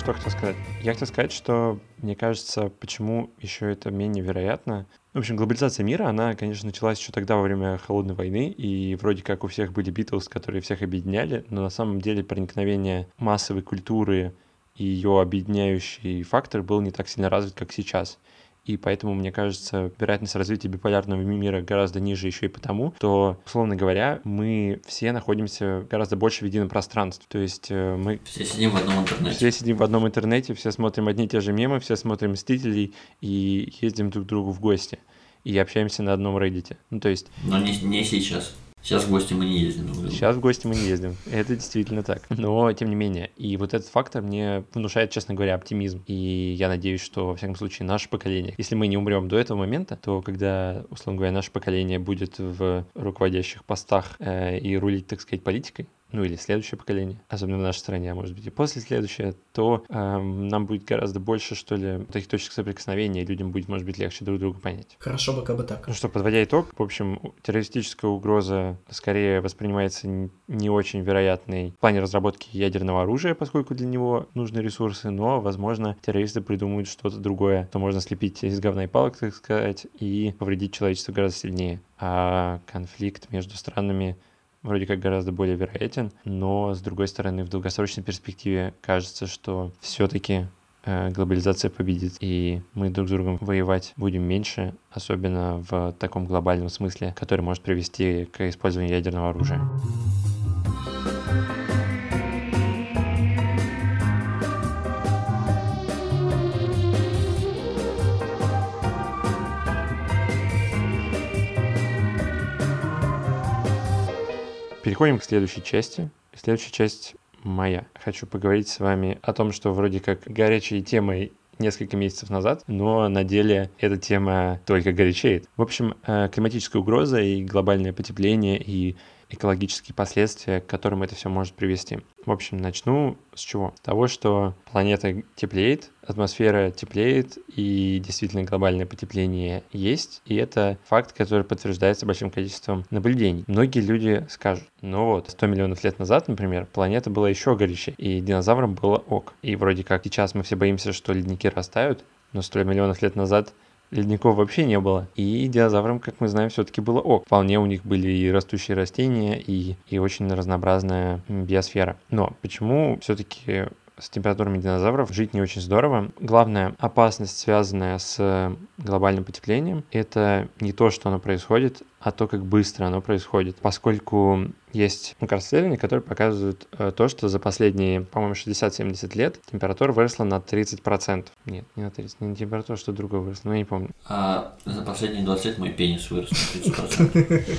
[SPEAKER 1] Что хотел сказать? Я хотел сказать, что мне кажется, почему еще это менее вероятно. В общем, глобализация мира, она, конечно, началась еще тогда во время Холодной войны, и вроде как у всех были Битлз, которые всех объединяли, но на самом деле проникновение массовой культуры и ее объединяющий фактор был не так сильно развит, как сейчас и поэтому, мне кажется, вероятность развития биполярного мира гораздо ниже еще и потому, что, условно говоря, мы все находимся гораздо больше в едином пространстве. То есть э, мы...
[SPEAKER 2] Все сидим в одном интернете.
[SPEAKER 1] Все сидим в одном интернете, все смотрим одни и те же мемы, все смотрим «Мстителей» и ездим друг к другу в гости. И общаемся на одном Reddit. Ну, то есть...
[SPEAKER 2] Но не, не сейчас. Сейчас в гости мы не ездим.
[SPEAKER 1] Сейчас в гости мы не ездим. Это действительно так. Но, тем не менее, и вот этот фактор мне внушает, честно говоря, оптимизм. И я надеюсь, что, во всяком случае, наше поколение, если мы не умрем до этого момента, то когда, условно говоря, наше поколение будет в руководящих постах э, и рулить, так сказать, политикой, ну или следующее поколение, особенно в нашей стране, а может быть и после следующее, то э, нам будет гораздо больше, что ли, таких точек соприкосновения, и людям будет, может быть, легче друг друга понять.
[SPEAKER 3] Хорошо бы как бы так.
[SPEAKER 1] Ну что, подводя итог, в общем, террористическая угроза скорее воспринимается не очень вероятной в плане разработки ядерного оружия, поскольку для него нужны ресурсы, но, возможно, террористы придумают что-то другое, что можно слепить из говна и палок, так сказать, и повредить человечество гораздо сильнее. А конфликт между странами вроде как гораздо более вероятен, но с другой стороны в долгосрочной перспективе кажется, что все-таки э, глобализация победит, и мы друг с другом воевать будем меньше, особенно в таком глобальном смысле, который может привести к использованию ядерного оружия. Переходим к следующей части. Следующая часть моя. Хочу поговорить с вами о том, что вроде как горячей темой несколько месяцев назад, но на деле эта тема только горячеет. В общем, э, климатическая угроза и глобальное потепление и экологические последствия, к которым это все может привести. В общем, начну с чего? С того, что планета теплеет, атмосфера теплеет, и действительно глобальное потепление есть, и это факт, который подтверждается большим количеством наблюдений. Многие люди скажут, ну вот, 100 миллионов лет назад, например, планета была еще горячей, и динозаврам было ок. И вроде как сейчас мы все боимся, что ледники растают, но 100 миллионов лет назад ледников вообще не было. И динозаврам, как мы знаем, все-таки было ок. Вполне у них были и растущие растения, и, и очень разнообразная биосфера. Но почему все-таки с температурами динозавров жить не очень здорово. Главная опасность, связанная с глобальным потеплением, это не то, что оно происходит, а то, как быстро оно происходит. Поскольку есть ну, исследования, которые показывают э, то, что за последние, по-моему, 60-70 лет температура выросла на 30%. Нет, не на 30, не температура, что другое выросло, но я не помню.
[SPEAKER 2] А за последние 20 лет мой пенис вырос на 30%.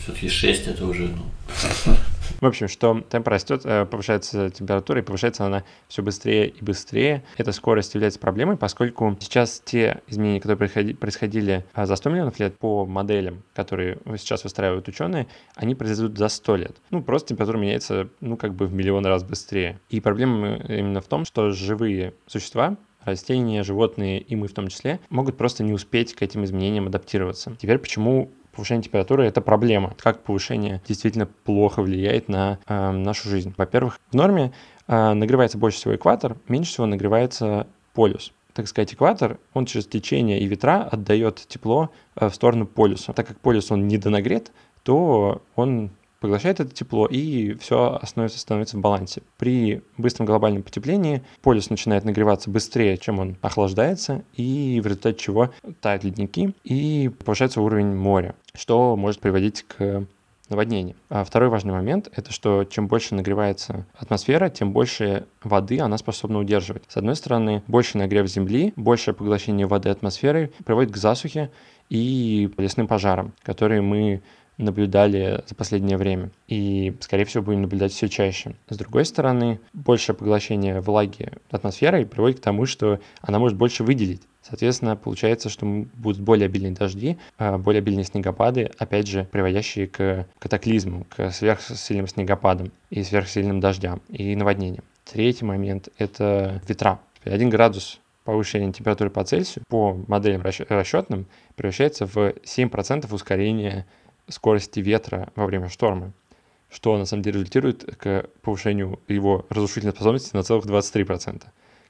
[SPEAKER 2] Все-таки 6 это уже, ну...
[SPEAKER 1] В общем, что темп растет, э, повышается температура, и повышается она все быстрее и быстрее. Эта скорость является проблемой, поскольку сейчас те изменения, которые происходили а, за 100 миллионов лет по моделям, которые сейчас выстраивают ученые, они произойдут за 100 лет. Ну, просто температура меняется, ну, как бы в миллион раз быстрее. И проблема именно в том, что живые существа, растения, животные и мы в том числе, могут просто не успеть к этим изменениям адаптироваться. Теперь почему повышение температуры это проблема. Как повышение действительно плохо влияет на э, нашу жизнь. Во-первых, в норме э, нагревается больше всего экватор, меньше всего нагревается полюс. Так сказать, экватор, он через течение и ветра отдает тепло э, в сторону полюса. Так как полюс он недонагрет, то он поглощает это тепло, и все становится, становится в балансе. При быстром глобальном потеплении полюс начинает нагреваться быстрее, чем он охлаждается, и в результате чего тают ледники, и повышается уровень моря, что может приводить к наводнению. А второй важный момент — это что чем больше нагревается атмосфера, тем больше воды она способна удерживать. С одной стороны, больше нагрев Земли, большее поглощение воды атмосферы приводит к засухе и лесным пожарам, которые мы наблюдали за последнее время. И, скорее всего, будем наблюдать все чаще. С другой стороны, большее поглощение влаги атмосферой приводит к тому, что она может больше выделить. Соответственно, получается, что будут более обильные дожди, а, более обильные снегопады, опять же, приводящие к катаклизму, к сверхсильным снегопадам и сверхсильным дождям и наводнениям. Третий момент — это ветра. 1 градус повышение температуры по Цельсию по моделям расчетным превращается в 7% ускорения скорости ветра во время шторма, что на самом деле результирует к повышению его разрушительной способности на целых 23%.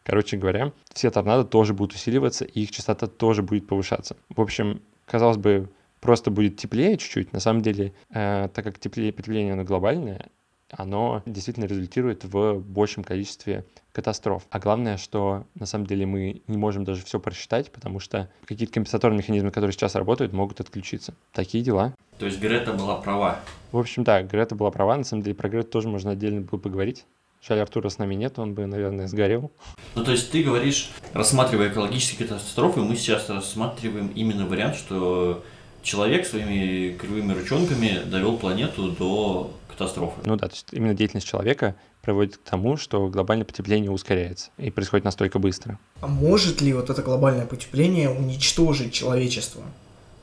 [SPEAKER 1] Короче говоря, все торнадо тоже будут усиливаться, и их частота тоже будет повышаться. В общем, казалось бы, просто будет теплее чуть-чуть. На самом деле, э, так как теплее, потепление оно глобальное, оно действительно результирует в большем количестве катастроф. А главное, что на самом деле мы не можем даже все просчитать, потому что какие-то компенсаторные механизмы, которые сейчас работают, могут отключиться. Такие дела.
[SPEAKER 2] То есть Грета была права?
[SPEAKER 1] В общем, да, Грета была права. На самом деле про Грету тоже можно отдельно было поговорить. Жаль, Артура с нами нет, он бы, наверное, сгорел.
[SPEAKER 2] Ну, то есть ты говоришь, рассматривая экологические катастрофы, мы сейчас рассматриваем именно вариант, что человек своими кривыми ручонками довел планету до катастрофы.
[SPEAKER 1] Ну да, то есть именно деятельность человека приводит к тому, что глобальное потепление ускоряется и происходит настолько быстро.
[SPEAKER 3] А может ли вот это глобальное потепление уничтожить человечество?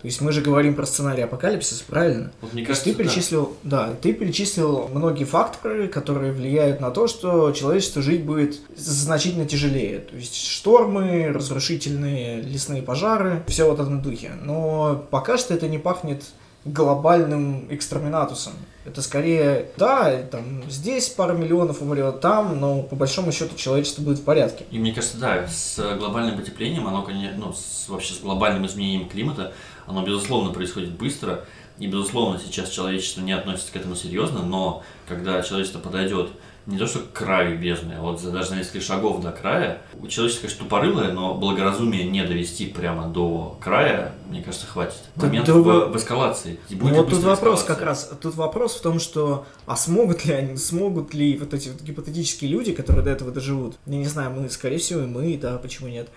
[SPEAKER 3] То есть мы же говорим про сценарий апокалипсиса, правильно?
[SPEAKER 2] Вот мне
[SPEAKER 3] кажется,
[SPEAKER 2] ты
[SPEAKER 3] перечислил, да. да, ты перечислил многие факторы, которые влияют на то, что человечество жить будет значительно тяжелее. То есть штормы, разрушительные лесные пожары, все вот в этом духе. Но пока что это не пахнет глобальным экстраминатусом. Это скорее, да, там здесь пара миллионов умрет, там, но по большому счету человечество будет в порядке.
[SPEAKER 2] И мне кажется, да, с глобальным потеплением, оно, конечно, ну, с, вообще с глобальным изменением климата, оно, безусловно, происходит быстро, и, безусловно, сейчас человечество не относится к этому серьезно, но когда человечество подойдет не то что к краю бездны, а вот за даже несколько шагов до края. У человечества, конечно, тупорылое, но благоразумие не довести прямо до края, мне кажется, хватит. Момент да, в, в эскалации.
[SPEAKER 3] И будет ну, вот тут вопрос как раз, тут вопрос в том, что а смогут ли они, смогут ли вот эти вот гипотетические люди, которые до этого доживут, я не знаю, мы, скорее всего, и мы, да, почему нет,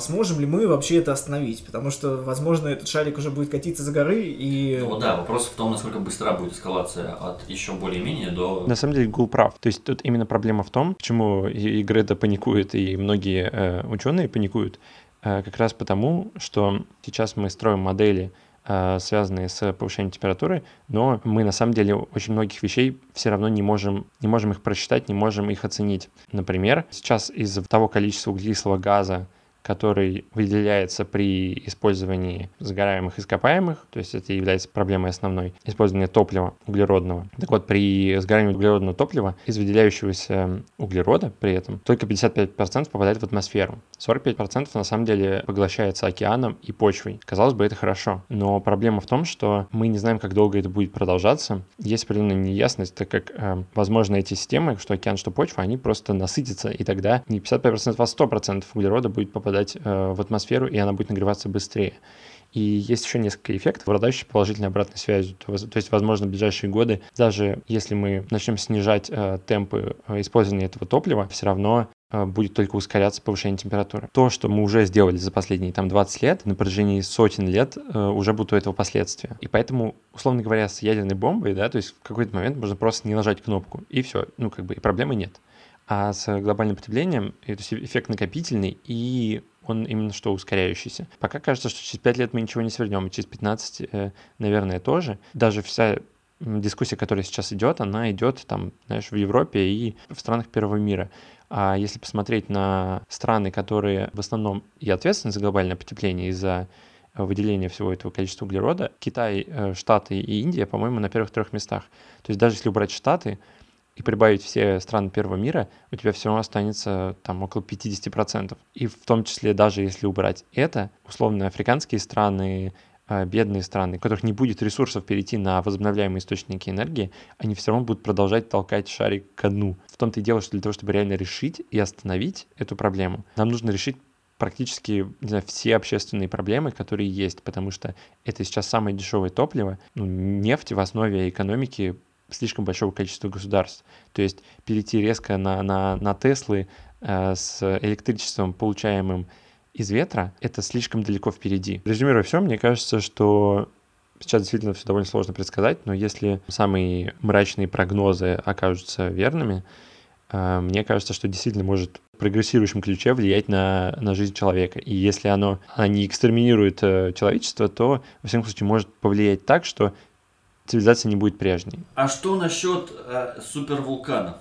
[SPEAKER 3] сможем ли мы вообще это остановить, потому что, возможно, этот шарик уже будет катиться за горы и...
[SPEAKER 2] Ну да, вопрос в том, насколько быстра будет эскалация от еще более-менее до...
[SPEAKER 1] На самом деле Гул прав, то есть тут именно проблема в том, почему и Грета паникует, и многие э, ученые паникуют, э, как раз потому, что сейчас мы строим модели, э, связанные с повышением температуры, но мы на самом деле очень многих вещей все равно не можем, не можем их просчитать, не можем их оценить. Например, сейчас из-за того количества углекислого газа, который выделяется при использовании сгораемых ископаемых, то есть это является проблемой основной, использование топлива углеродного. Так вот, при сгорании углеродного топлива из выделяющегося углерода при этом только 55% попадает в атмосферу. 45% на самом деле поглощается океаном и почвой. Казалось бы, это хорошо, но проблема в том, что мы не знаем, как долго это будет продолжаться. Есть определенная неясность, так как, э, возможно, эти системы, что океан, что почва, они просто насытятся, и тогда не 55%, а 100% углерода будет попадать попадать э, в атмосферу, и она будет нагреваться быстрее. И есть еще несколько эффектов, обладающих положительной обратной связью. То, есть, возможно, в ближайшие годы, даже если мы начнем снижать э, темпы э, использования этого топлива, все равно э, будет только ускоряться повышение температуры. То, что мы уже сделали за последние там 20 лет, на протяжении сотен лет э, уже будут у этого последствия. И поэтому, условно говоря, с ядерной бомбой, да, то есть в какой-то момент можно просто не нажать кнопку, и все, ну как бы и проблемы нет. А с глобальным потеплением это эффект накопительный, и он именно что ускоряющийся. Пока кажется, что через 5 лет мы ничего не свернем, и через 15, э, наверное, тоже. Даже вся дискуссия, которая сейчас идет, она идет там, знаешь, в Европе и в странах первого мира. А если посмотреть на страны, которые в основном и ответственны за глобальное потепление из-за выделения всего этого количества углерода, Китай, э, Штаты и Индия, по-моему, на первых трех местах. То есть даже если убрать Штаты, и прибавить все страны первого мира, у тебя все равно останется там около 50%. И в том числе даже если убрать это, условно африканские страны, э, бедные страны, у которых не будет ресурсов перейти на возобновляемые источники энергии, они все равно будут продолжать толкать шарик ко дну. В том-то и дело, что для того, чтобы реально решить и остановить эту проблему, нам нужно решить практически не знаю, все общественные проблемы, которые есть, потому что это сейчас самое дешевое топливо. Ну, нефть в основе экономики слишком большого количества государств. То есть перейти резко на, на, на Теслы э, с электричеством, получаемым из ветра, это слишком далеко впереди. Резюмируя все, мне кажется, что сейчас действительно все довольно сложно предсказать, но если самые мрачные прогнозы окажутся верными, э, мне кажется, что действительно может в прогрессирующем ключе влиять на, на жизнь человека. И если оно, оно не экстерминирует э, человечество, то, во всяком случае, может повлиять так, что цивилизация не будет прежней.
[SPEAKER 2] А что насчет э, супервулканов?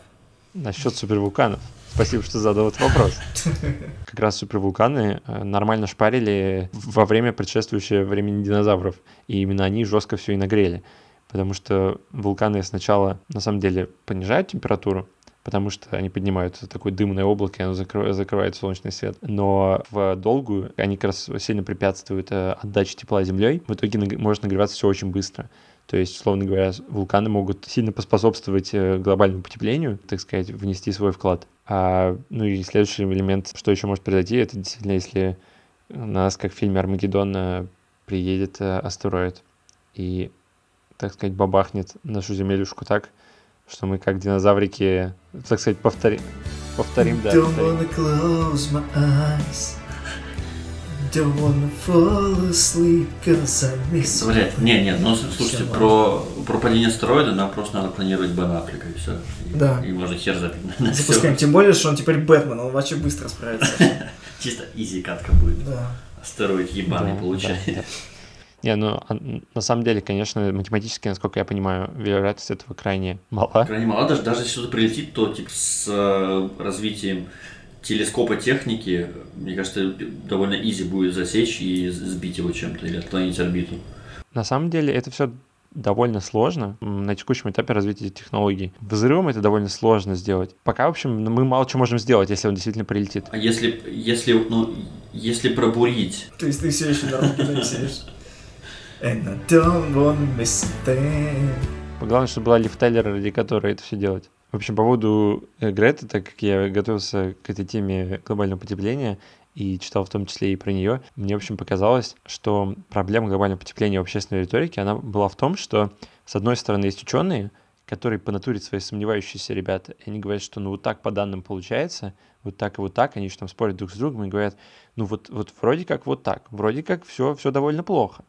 [SPEAKER 1] Насчет супервулканов. Спасибо, что задал этот вопрос. Как раз супервулканы э, нормально шпарили во время предшествующего времени динозавров. И именно они жестко все и нагрели. Потому что вулканы сначала, на самом деле, понижают температуру, потому что они поднимают такое дымное облако, и оно закрывает, закрывает солнечный свет. Но в долгую они как раз сильно препятствуют э, отдаче тепла землей. В итоге может нагреваться все очень быстро. То есть, условно говоря, вулканы могут сильно поспособствовать э, глобальному потеплению, так сказать, внести свой вклад. А, ну и следующий элемент, что еще может произойти, это действительно, если у нас, как в фильме «Армагеддон», приедет э, астероид и, так сказать, бабахнет нашу земелюшку так, что мы как динозаврики, так сказать, повторим. Повторим, да. Повторим.
[SPEAKER 2] Don't wanna fall asleep, cause I miss Блять, не, не, ну слушайте, про, про падение астероида нам просто надо планировать Бен Аффлека и все. И,
[SPEAKER 3] да.
[SPEAKER 2] И можно хер забить
[SPEAKER 3] Запускаем, тем более, что он теперь Бэтмен, он вообще быстро справится.
[SPEAKER 2] Чисто изи катка будет.
[SPEAKER 3] Да.
[SPEAKER 2] Астероид ебаный да, получается. Да, да.
[SPEAKER 1] Не, ну а, на самом деле, конечно, математически, насколько я понимаю, вероятность этого крайне мала.
[SPEAKER 2] Крайне мала, даже, даже если что-то прилетит, то типа с э, развитием телескопа техники, мне кажется, довольно изи будет засечь и сбить его чем-то или отклонить орбиту.
[SPEAKER 1] На самом деле это все довольно сложно на текущем этапе развития технологий. Взрывом это довольно сложно сделать. Пока, в общем, мы мало что можем сделать, если он действительно прилетит.
[SPEAKER 2] А если, если, ну, если пробурить?
[SPEAKER 3] То есть ты все еще на сидишь? And I don't wanna miss a thing.
[SPEAKER 1] Главное, чтобы была Лив Тайлер, ради которой это все делать. В общем, по поводу э, Греты, так как я готовился к этой теме глобального потепления и читал в том числе и про нее, мне, в общем, показалось, что проблема глобального потепления в общественной риторике, она была в том, что, с одной стороны, есть ученые, которые по натуре свои сомневающиеся ребята, и они говорят, что ну вот так по данным получается, вот так и вот так, они же там спорят друг с другом и говорят, ну вот, вот вроде как вот так, вроде как все, все довольно плохо.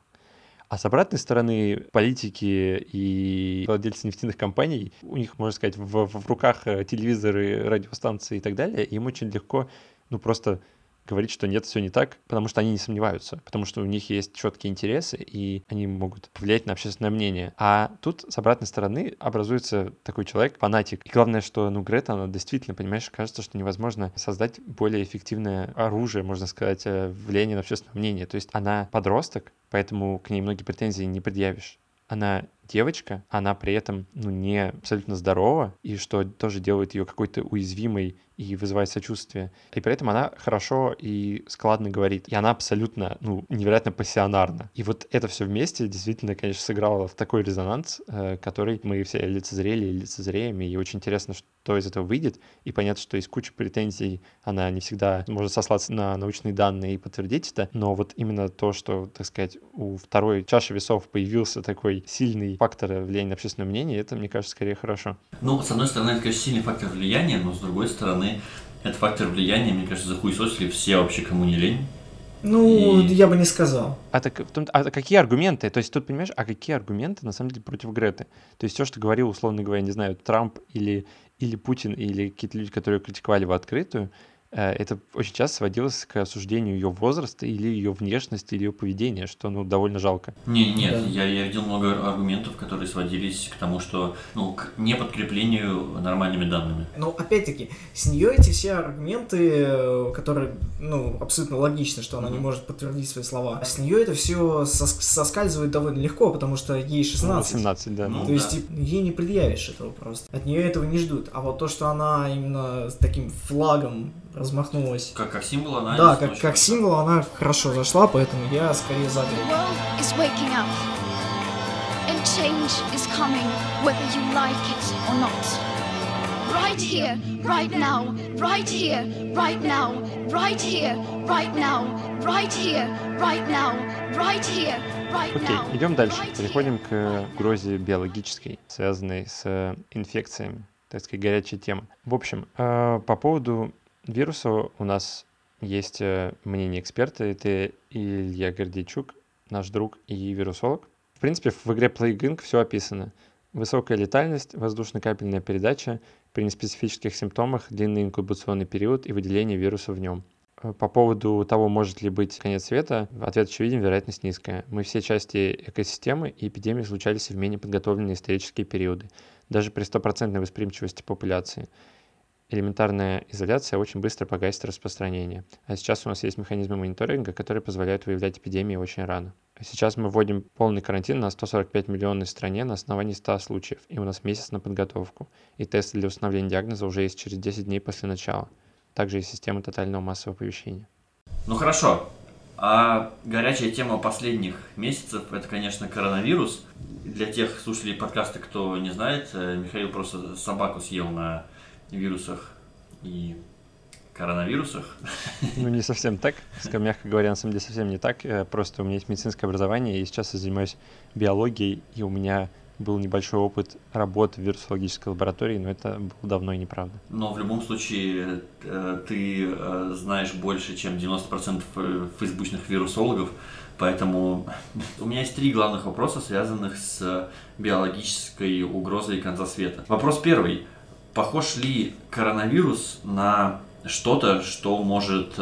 [SPEAKER 1] А с обратной стороны, политики и владельцы нефтяных компаний, у них, можно сказать, в, в руках э, телевизоры, радиостанции и так далее, им очень легко, ну, просто говорить, что нет, все не так, потому что они не сомневаются, потому что у них есть четкие интересы, и они могут влиять на общественное мнение. А тут, с обратной стороны, образуется такой человек, фанатик. И главное, что, ну, Грета, она действительно, понимаешь, кажется, что невозможно создать более эффективное оружие, можно сказать, э, влияние на общественное мнение. То есть она подросток, поэтому к ней многие претензии не предъявишь. Она девочка, она при этом ну, не абсолютно здорова, и что тоже делает ее какой-то уязвимой и вызывает сочувствие. И при этом она хорошо и складно говорит. И она абсолютно, ну, невероятно пассионарна. И вот это все вместе действительно, конечно, сыграло в такой резонанс, э, который мы все лицезрели и лицезреем. И очень интересно, что из этого выйдет. И понятно, что есть куча претензий. Она не всегда может сослаться на научные данные и подтвердить это. Но вот именно то, что, так сказать, у второй чаши весов появился такой сильный фактор влияния на общественное мнение, это, мне кажется, скорее хорошо.
[SPEAKER 2] Ну, с одной стороны, это, конечно, сильный фактор влияния, но с другой стороны, стороны, это фактор влияния, мне кажется, захуесосили все вообще, кому не лень.
[SPEAKER 3] Ну, и... я бы не сказал.
[SPEAKER 1] А, так, а какие аргументы? То есть тут, понимаешь, а какие аргументы на самом деле против Греты? То есть все, что говорил, условно говоря, не знаю, Трамп или, или Путин, или какие-то люди, которые критиковали в открытую, это очень часто сводилось к осуждению ее возраста или ее внешности, или ее поведения, что ну, довольно жалко.
[SPEAKER 2] Не, нет, да. я, я видел много аргументов, которые сводились к тому, что ну, к неподкреплению нормальными данными.
[SPEAKER 3] Ну, опять-таки, с нее эти все аргументы, которые, ну, абсолютно логично, что она mm-hmm. не может подтвердить свои слова, с нее это все сос- соскальзывает довольно легко, потому что ей 16.
[SPEAKER 1] 18, да.
[SPEAKER 3] Ну, То да. есть типа, ей не предъявишь этого просто. От нее этого не ждут. А вот то, что она именно с таким флагом размахнулась.
[SPEAKER 2] Как, как символ она
[SPEAKER 3] Да, как, как символ она хорошо зашла, поэтому я скорее за Right here, right now, right here, right now, right here, right now, right here, right now, right here. Окей, идем дальше. Переходим к угрозе биологической, связанной с инфекциями так сказать, горячая тема. В общем, э, по поводу вируса у нас есть э, мнение эксперта. Это Илья Гордейчук, наш друг и вирусолог. В
[SPEAKER 1] принципе, в игре Plague все описано. Высокая летальность, воздушно-капельная передача, при неспецифических симптомах длинный инкубационный период и выделение вируса в нем. Э, по поводу того, может ли быть конец света, ответ очевиден, вероятность низкая. Мы все части экосистемы, и эпидемии случались в менее подготовленные исторические периоды, даже при стопроцентной восприимчивости популяции. Элементарная изоляция очень быстро погасит распространение. А сейчас у нас есть механизмы мониторинга, которые позволяют выявлять эпидемии очень рано. Сейчас мы вводим полный карантин на 145 миллионной стране на основании 100 случаев, и у нас месяц на подготовку. И тесты для установления диагноза уже есть через 10 дней после начала также и система тотального массового оповещения.
[SPEAKER 2] Ну хорошо. А горячая тема последних месяцев это, конечно, коронавирус. Для тех слушателей подкаста, кто не знает, э, Михаил просто собаку съел на вирусах и коронавирусах.
[SPEAKER 1] Ну, не совсем так, мягко говоря, на самом деле совсем не так. Э, просто у меня есть медицинское образование, и сейчас я занимаюсь биологией, и у меня был небольшой опыт работы в вирусологической лаборатории, но это было давно и неправда.
[SPEAKER 2] Но в любом случае э, ты э, знаешь больше, чем 90% э, фейсбучных вирусологов, поэтому у меня есть три главных вопроса, связанных с биологической угрозой конца света. Вопрос первый. Похож ли коронавирус на что-то, что может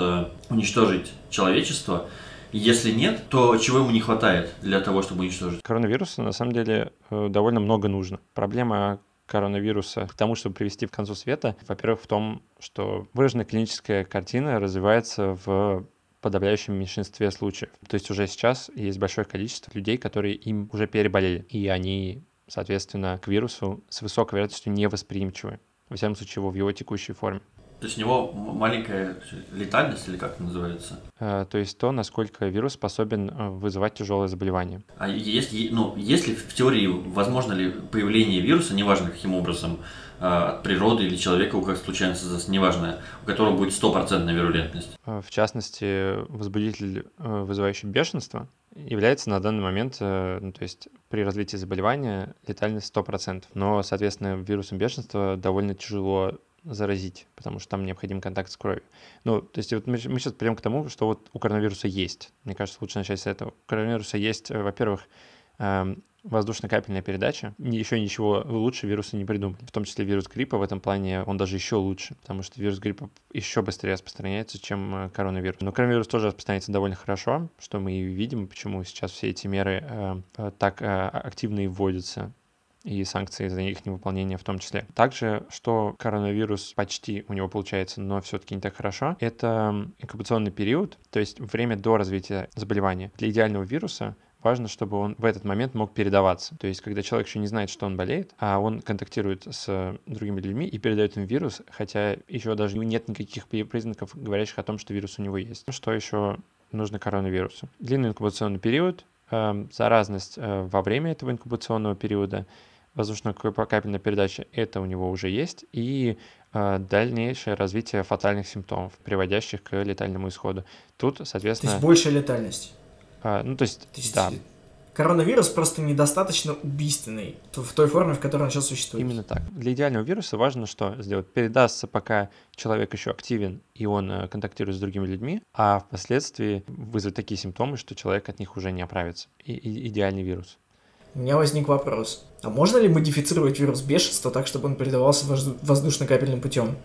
[SPEAKER 2] уничтожить человечество – если нет, то чего ему не хватает для того, чтобы уничтожить?
[SPEAKER 1] Коронавируса на самом деле э, довольно много нужно. Проблема коронавируса к тому, чтобы привести к концу света, во-первых, в том, что выраженная клиническая картина развивается в подавляющем меньшинстве случаев. То есть уже сейчас есть большое количество людей, которые им уже переболели, и они, соответственно, к вирусу с высокой вероятностью невосприимчивы, во всяком случае, в его текущей форме.
[SPEAKER 2] То есть у него маленькая летальность или как это называется?
[SPEAKER 1] Э, то есть то, насколько вирус способен э, вызывать тяжелое заболевание.
[SPEAKER 2] А есть, ну, есть ли в теории, возможно ли появление вируса, неважно каким образом, э, от природы или человека, у как создастся, неважно, у которого будет стопроцентная вирулентность?
[SPEAKER 1] В частности, возбудитель, вызывающий бешенство, является на данный момент, ну, то есть при развитии заболевания летальность 100%. Но, соответственно, вирусом бешенства довольно тяжело заразить, потому что там необходим контакт с кровью. Ну, то есть вот мы, мы сейчас придем к тому, что вот у коронавируса есть. Мне кажется, лучше начать с этого. У коронавируса есть, э, во-первых, эм, воздушно-капельная передача. Еще ничего лучше вируса не придумали. В том числе вирус гриппа в этом плане, он даже еще лучше, потому что вирус гриппа еще быстрее распространяется, чем э, коронавирус. Но коронавирус тоже распространяется довольно хорошо, что мы и видим, почему сейчас все эти меры э, э так э, активно и вводятся и санкции за их невыполнение в том числе. Также, что коронавирус почти у него получается, но все-таки не так хорошо, это инкубационный период, то есть время до развития заболевания. Для идеального вируса важно, чтобы он в этот момент мог передаваться. То есть, когда человек еще не знает, что он болеет, а он контактирует с другими людьми и передает им вирус, хотя еще даже нет никаких признаков, говорящих о том, что вирус у него есть. Что еще нужно коронавирусу? Длинный инкубационный период, э, заразность э, во время этого инкубационного периода, воздушно-капельная передача, это у него уже есть, и э, дальнейшее развитие фатальных симптомов, приводящих к летальному исходу. Тут, соответственно...
[SPEAKER 3] То есть большая летальность.
[SPEAKER 1] Э, ну, то есть, то есть да.
[SPEAKER 3] Коронавирус просто недостаточно убийственный в той форме, в которой он сейчас существует.
[SPEAKER 1] Именно так. Для идеального вируса важно что сделать? Передастся, пока человек еще активен, и он э, контактирует с другими людьми, а впоследствии вызвать такие симптомы, что человек от них уже не оправится. И, и идеальный вирус.
[SPEAKER 3] У меня возник вопрос. А можно ли модифицировать вирус бешенства так, чтобы он передавался воздушно-капельным путем?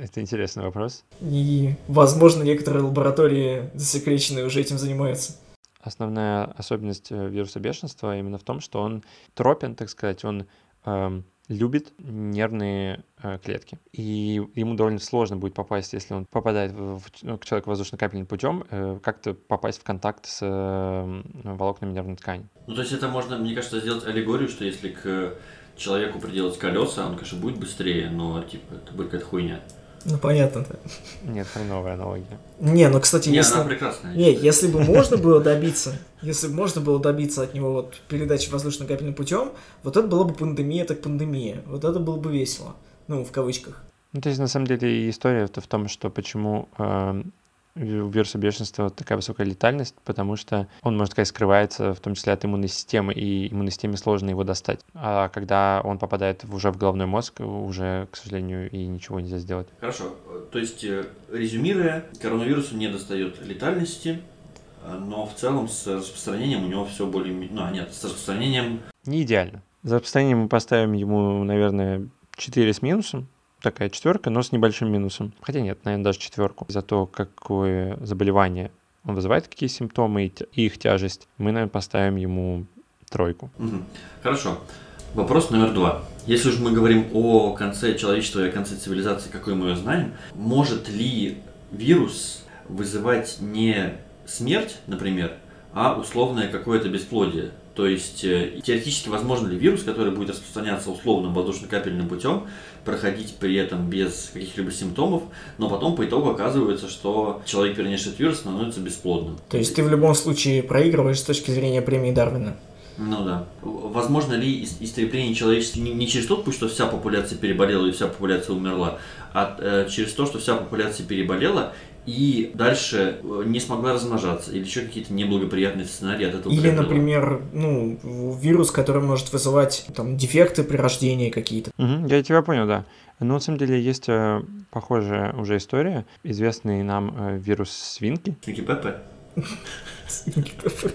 [SPEAKER 1] Это интересный вопрос.
[SPEAKER 3] И, возможно, некоторые лаборатории засекреченные уже этим занимаются.
[SPEAKER 1] Основная особенность э, вируса бешенства именно в том, что он тропен, так сказать, он эм, любит нервные э, клетки. И ему довольно сложно будет попасть, если он попадает в, в, ну, к человеку воздушно-капельным путем, э, как-то попасть в контакт с э, волокнами нервной ткани.
[SPEAKER 2] Ну, то есть это можно, мне кажется, сделать аллегорию, что если к человеку приделать колеса, он, конечно, будет быстрее, но, типа, это будет какая-то хуйня.
[SPEAKER 3] Ну, понятно-то.
[SPEAKER 1] Нет, хреновая аналогия.
[SPEAKER 3] Не, ну, кстати,
[SPEAKER 2] Не,
[SPEAKER 3] если...
[SPEAKER 2] она прекрасная.
[SPEAKER 3] Не, если бы можно было добиться, если бы можно было добиться от него вот передачи воздушно-капельным путем, вот это была бы пандемия, так пандемия. Вот это было бы весело. Ну, в кавычках.
[SPEAKER 1] Ну, то есть, на самом деле, история в том, что почему э, у вируса бешенства такая высокая летальность, потому что он, можно сказать, скрывается в том числе от иммунной системы, и иммунной системе сложно его достать. А когда он попадает уже в головной мозг, уже, к сожалению, и ничего нельзя сделать.
[SPEAKER 2] Хорошо. То есть, э, резюмируя, коронавирусу не достает летальности, но в целом с распространением у него все более... Ну, а нет, с распространением...
[SPEAKER 1] Не идеально. За распространение мы поставим ему, наверное, 4 с минусом. Такая четверка, но с небольшим минусом. Хотя нет, наверное, даже четверку. За то, какое заболевание он вызывает, какие симптомы и их тяжесть, мы, наверное, поставим ему тройку.
[SPEAKER 2] Хорошо. Вопрос номер два. Если уж мы говорим о конце человечества и о конце цивилизации, какой мы ее знаем, может ли вирус вызывать не смерть, например, а условное какое-то бесплодие? То есть э, теоретически возможно ли вирус, который будет распространяться условным воздушно-капельным путем, проходить при этом без каких-либо симптомов, но потом по итогу оказывается, что человек, перенесший этот вирус, становится бесплодным.
[SPEAKER 3] То есть ты в любом случае проигрываешь с точки зрения премии Дарвина?
[SPEAKER 2] Ну да. Возможно ли истребление человечества не, не через тот путь, что вся популяция переболела и вся популяция умерла, а э, через то, что вся популяция переболела и дальше э, не смогла размножаться, или еще какие-то неблагоприятные сценарии от этого
[SPEAKER 3] Или,
[SPEAKER 2] приобрела.
[SPEAKER 3] например, ну, вирус, который может вызывать там дефекты при рождении какие-то.
[SPEAKER 1] Угу, я тебя понял, да. Но на самом деле есть э, похожая уже история. Известный нам э, вирус свинки.
[SPEAKER 2] Свинки Пеппе?
[SPEAKER 3] Свинки Пеппе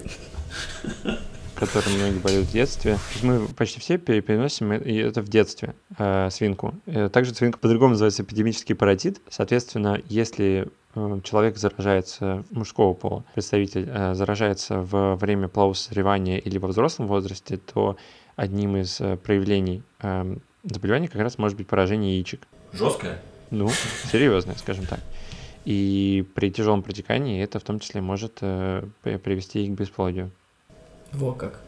[SPEAKER 1] которым многие болеют в детстве. Мы почти все переносим это в детстве, э, свинку. Э, также свинка по-другому называется эпидемический паротит. Соответственно, если э, человек заражается, мужского пола, представитель э, заражается во время полового созревания или во взрослом возрасте, то одним из э, проявлений э, заболевания как раз может быть поражение яичек.
[SPEAKER 2] Жесткое?
[SPEAKER 1] Ну, серьезное, скажем так. И при тяжелом протекании это в том числе может привести и к бесплодию.
[SPEAKER 3] Во как.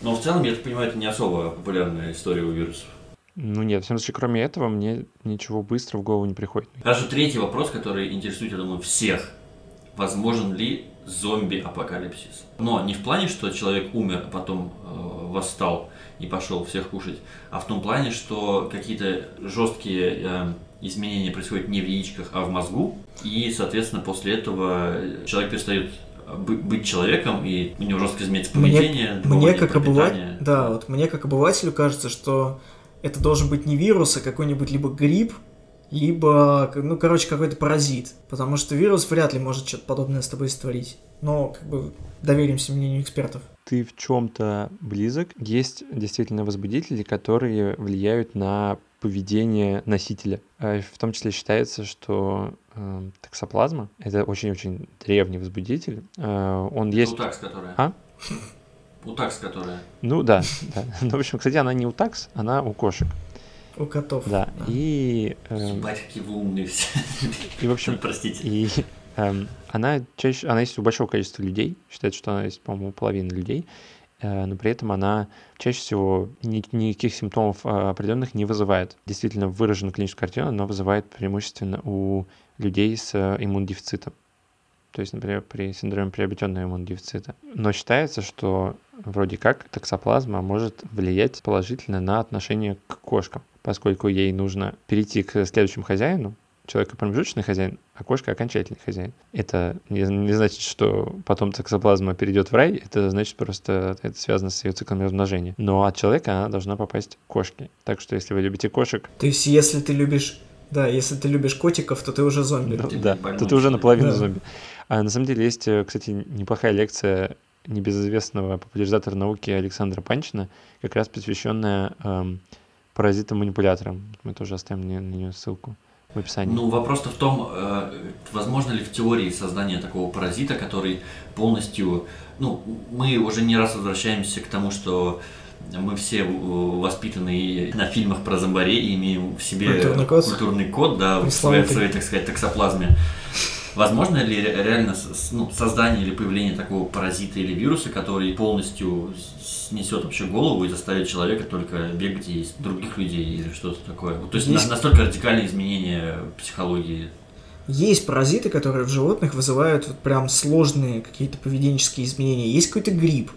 [SPEAKER 2] Но в целом, я так понимаю, это не особо популярная история у вирусов.
[SPEAKER 1] Ну нет, в всяком случае, кроме этого, мне ничего быстро в голову не приходит.
[SPEAKER 2] Хорошо, третий вопрос, который интересует, я думаю, всех. Возможен ли зомби-апокалипсис? Но не в плане, что человек умер, а потом э, восстал и пошел всех кушать, а в том плане, что какие-то жесткие э, изменения происходят не в яичках, а в мозгу, и, соответственно, после этого человек перестает быть человеком, и у него жестко изменится поведение,
[SPEAKER 3] мне, мне как обыватель, да, вот мне как обывателю кажется, что это должен быть не вирус, а какой-нибудь либо грипп, либо, ну, короче, какой-то паразит. Потому что вирус вряд ли может что-то подобное с тобой створить. Но, как бы, доверимся мнению экспертов.
[SPEAKER 1] Ты в чем-то близок. Есть действительно возбудители, которые влияют на поведение носителя. А в том числе считается, что токсоплазма — это очень-очень древний возбудитель. Э, он
[SPEAKER 2] это
[SPEAKER 1] есть...
[SPEAKER 2] Утакс, которая.
[SPEAKER 1] А?
[SPEAKER 2] Утакс, которая.
[SPEAKER 1] Ну да, да. Ну, в общем, кстати, она не у такс, она у кошек.
[SPEAKER 3] У котов.
[SPEAKER 1] Да. да. И...
[SPEAKER 2] Э, Ебать, какие вы умные все.
[SPEAKER 1] И, в общем...
[SPEAKER 2] Простите.
[SPEAKER 1] И э, она чаще... Она есть у большого количества людей. Считается, что она есть, по-моему, у половины людей. Э, но при этом она чаще всего ни, никаких симптомов э, определенных не вызывает. Действительно выраженную клиническую картину она вызывает преимущественно у людей с э, иммунодефицитом. То есть, например, при синдроме приобретенного иммунодефицита. Но считается, что вроде как токсоплазма может влиять положительно на отношение к кошкам, поскольку ей нужно перейти к следующему хозяину, человек промежуточный хозяин, а кошка окончательный хозяин. Это не, не значит, что потом токсоплазма перейдет в рай, это значит просто это связано с ее циклом размножения. Но от человека она должна попасть к кошке. Так что если вы любите кошек...
[SPEAKER 3] То есть если ты любишь да, если ты любишь котиков, то ты уже зомби.
[SPEAKER 1] Ну, да, то ты уже наполовину да. зомби. А на самом деле есть, кстати, неплохая лекция небезызвестного популяризатора науки Александра Панчина, как раз посвященная эм, паразитам-манипуляторам. Мы тоже оставим на, на нее ссылку в описании.
[SPEAKER 2] Ну, вопрос-то в том, э, возможно ли в теории создание такого паразита, который полностью... Ну, мы уже не раз возвращаемся к тому, что мы все воспитаны на фильмах про зомбарей и имеем в себе
[SPEAKER 3] культурный код,
[SPEAKER 2] культурный код да, в своей, в своей, так сказать, таксоплазме. Возможно ли реально ну, создание или появление такого паразита или вируса, который полностью снесет вообще голову и заставит человека только бегать из других людей или что-то такое? То есть, есть настолько радикальные изменения психологии.
[SPEAKER 3] Есть паразиты, которые в животных вызывают вот прям сложные какие-то поведенческие изменения. Есть какой-то грипп.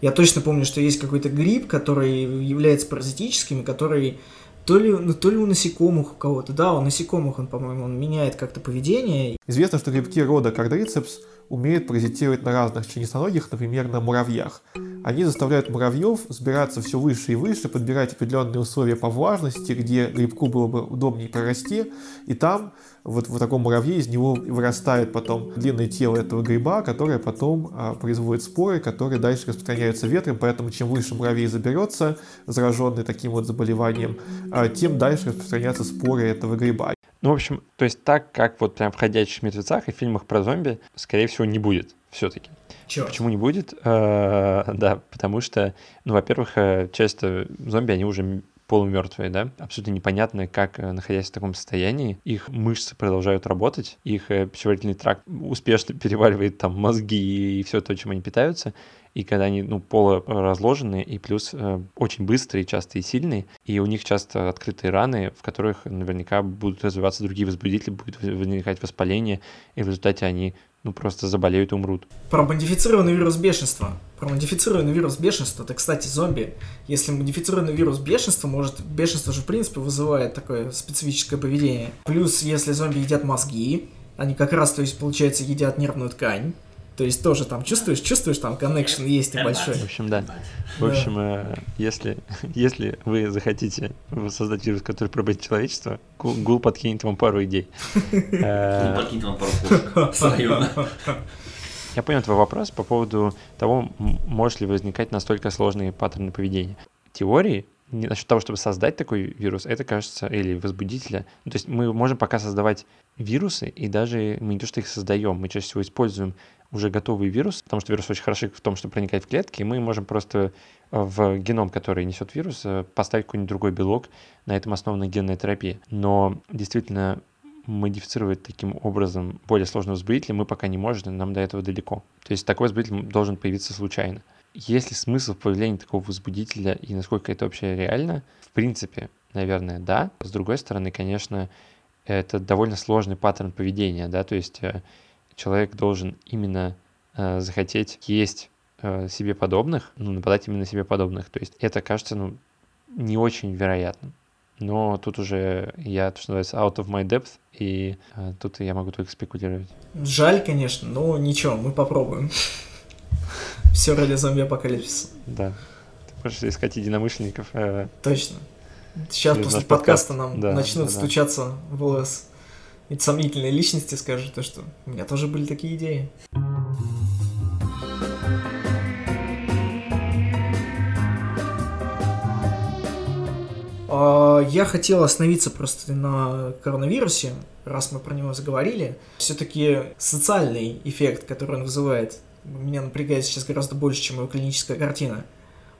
[SPEAKER 3] Я точно помню, что есть какой-то гриб, который является паразитическим, который то ли, ну, то ли у насекомых у кого-то, да, у насекомых он, по-моему, он меняет как-то поведение.
[SPEAKER 12] Известно, что грибки рода кардицепс умеют паразитировать на разных членистоногих, например, на муравьях. Они заставляют муравьев взбираться все выше и выше, подбирать определенные условия по влажности, где грибку было бы удобнее прорасти, и там вот в таком муравье из него вырастает потом длинное тело этого гриба, которое потом а, производит споры, которые дальше распространяются ветром, поэтому чем выше муравей заберется, зараженный таким вот заболеванием, а, тем дальше распространяются споры этого гриба.
[SPEAKER 1] Ну, в общем, то есть так, как вот прям в «Ходячих мертвецах» и фильмах про зомби, скорее всего, не будет все-таки.
[SPEAKER 3] Черт.
[SPEAKER 1] Почему не будет? Э, да, потому что, ну, во-первых, э, часто зомби, они уже полумертвые, да, абсолютно непонятно, как, э, находясь в таком состоянии, их мышцы продолжают работать, их пищеварительный тракт успешно переваривает там мозги и все то, чем они питаются, и когда они, ну, полуразложенные, и плюс э, очень быстрые, часто и сильные, и у них часто открытые раны, в которых наверняка будут развиваться другие возбудители, будет возникать воспаление, и в результате они ну, просто заболеют умрут.
[SPEAKER 3] Про модифицированный вирус бешенства. Про модифицированный вирус бешенства, это, кстати, зомби. Если модифицированный вирус бешенства, может, бешенство же, в принципе, вызывает такое специфическое поведение. Плюс, если зомби едят мозги, они как раз, то есть, получается, едят нервную ткань, то есть тоже там чувствуешь, чувствуешь, там коннекшн есть небольшой.
[SPEAKER 1] В общем, да. В общем, э, если, если вы захотите создать вирус, который пробует человечество, Гул подкинет вам пару идей.
[SPEAKER 2] Э, Гул подкинет вам пару
[SPEAKER 1] Я понял твой вопрос по поводу того, может ли возникать настолько сложные паттерны поведения. Теории насчет того, чтобы создать такой вирус, это кажется, или возбудителя. Ну, то есть мы можем пока создавать вирусы, и даже мы не то, что их создаем, мы чаще всего используем уже готовый вирус, потому что вирус очень хороший в том, что проникает в клетки, и мы можем просто э, в геном, который несет вирус, э, поставить какой-нибудь другой белок, на этом основана генная терапия. Но действительно модифицировать таким образом более сложный возбудитель мы пока не можем, нам до этого далеко. То есть такой возбудитель должен появиться случайно. Есть ли смысл в появлении такого возбудителя и насколько это вообще реально? В принципе, наверное, да. С другой стороны, конечно, это довольно сложный паттерн поведения, да, то есть э, человек должен именно э, захотеть есть э, себе подобных, ну, нападать именно себе подобных. То есть это кажется, ну, не очень вероятным. Но тут уже я, то, что называется, out of my depth, и э, тут я могу только спекулировать.
[SPEAKER 3] Жаль, конечно, но ничего, мы попробуем. Все ради зомби-апокалипсиса.
[SPEAKER 1] Да. Ты можешь искать единомышленников. Э,
[SPEAKER 3] Точно. Сейчас после подкаста нам да, начнут да, стучаться в волос эти сомнительные личности скажут, то, что у меня тоже были такие идеи. А, я хотел остановиться просто на коронавирусе, раз мы про него заговорили. Все-таки социальный эффект, который он вызывает, меня напрягает сейчас гораздо больше, чем его клиническая картина.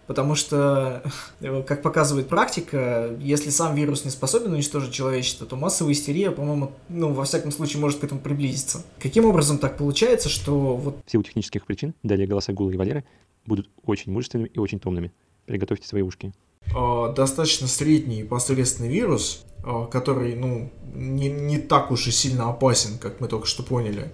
[SPEAKER 3] Потому что, как показывает практика, если сам вирус не способен уничтожить человечество, то массовая истерия, по-моему, ну, во всяком случае, может к этому приблизиться. Каким образом так получается, что вот...
[SPEAKER 1] В силу технических причин, далее голоса Гула и Валеры будут очень мужественными и очень томными. Приготовьте свои ушки.
[SPEAKER 12] А, достаточно средний посредственный вирус, а, который, ну, не, не так уж и сильно опасен, как мы только что поняли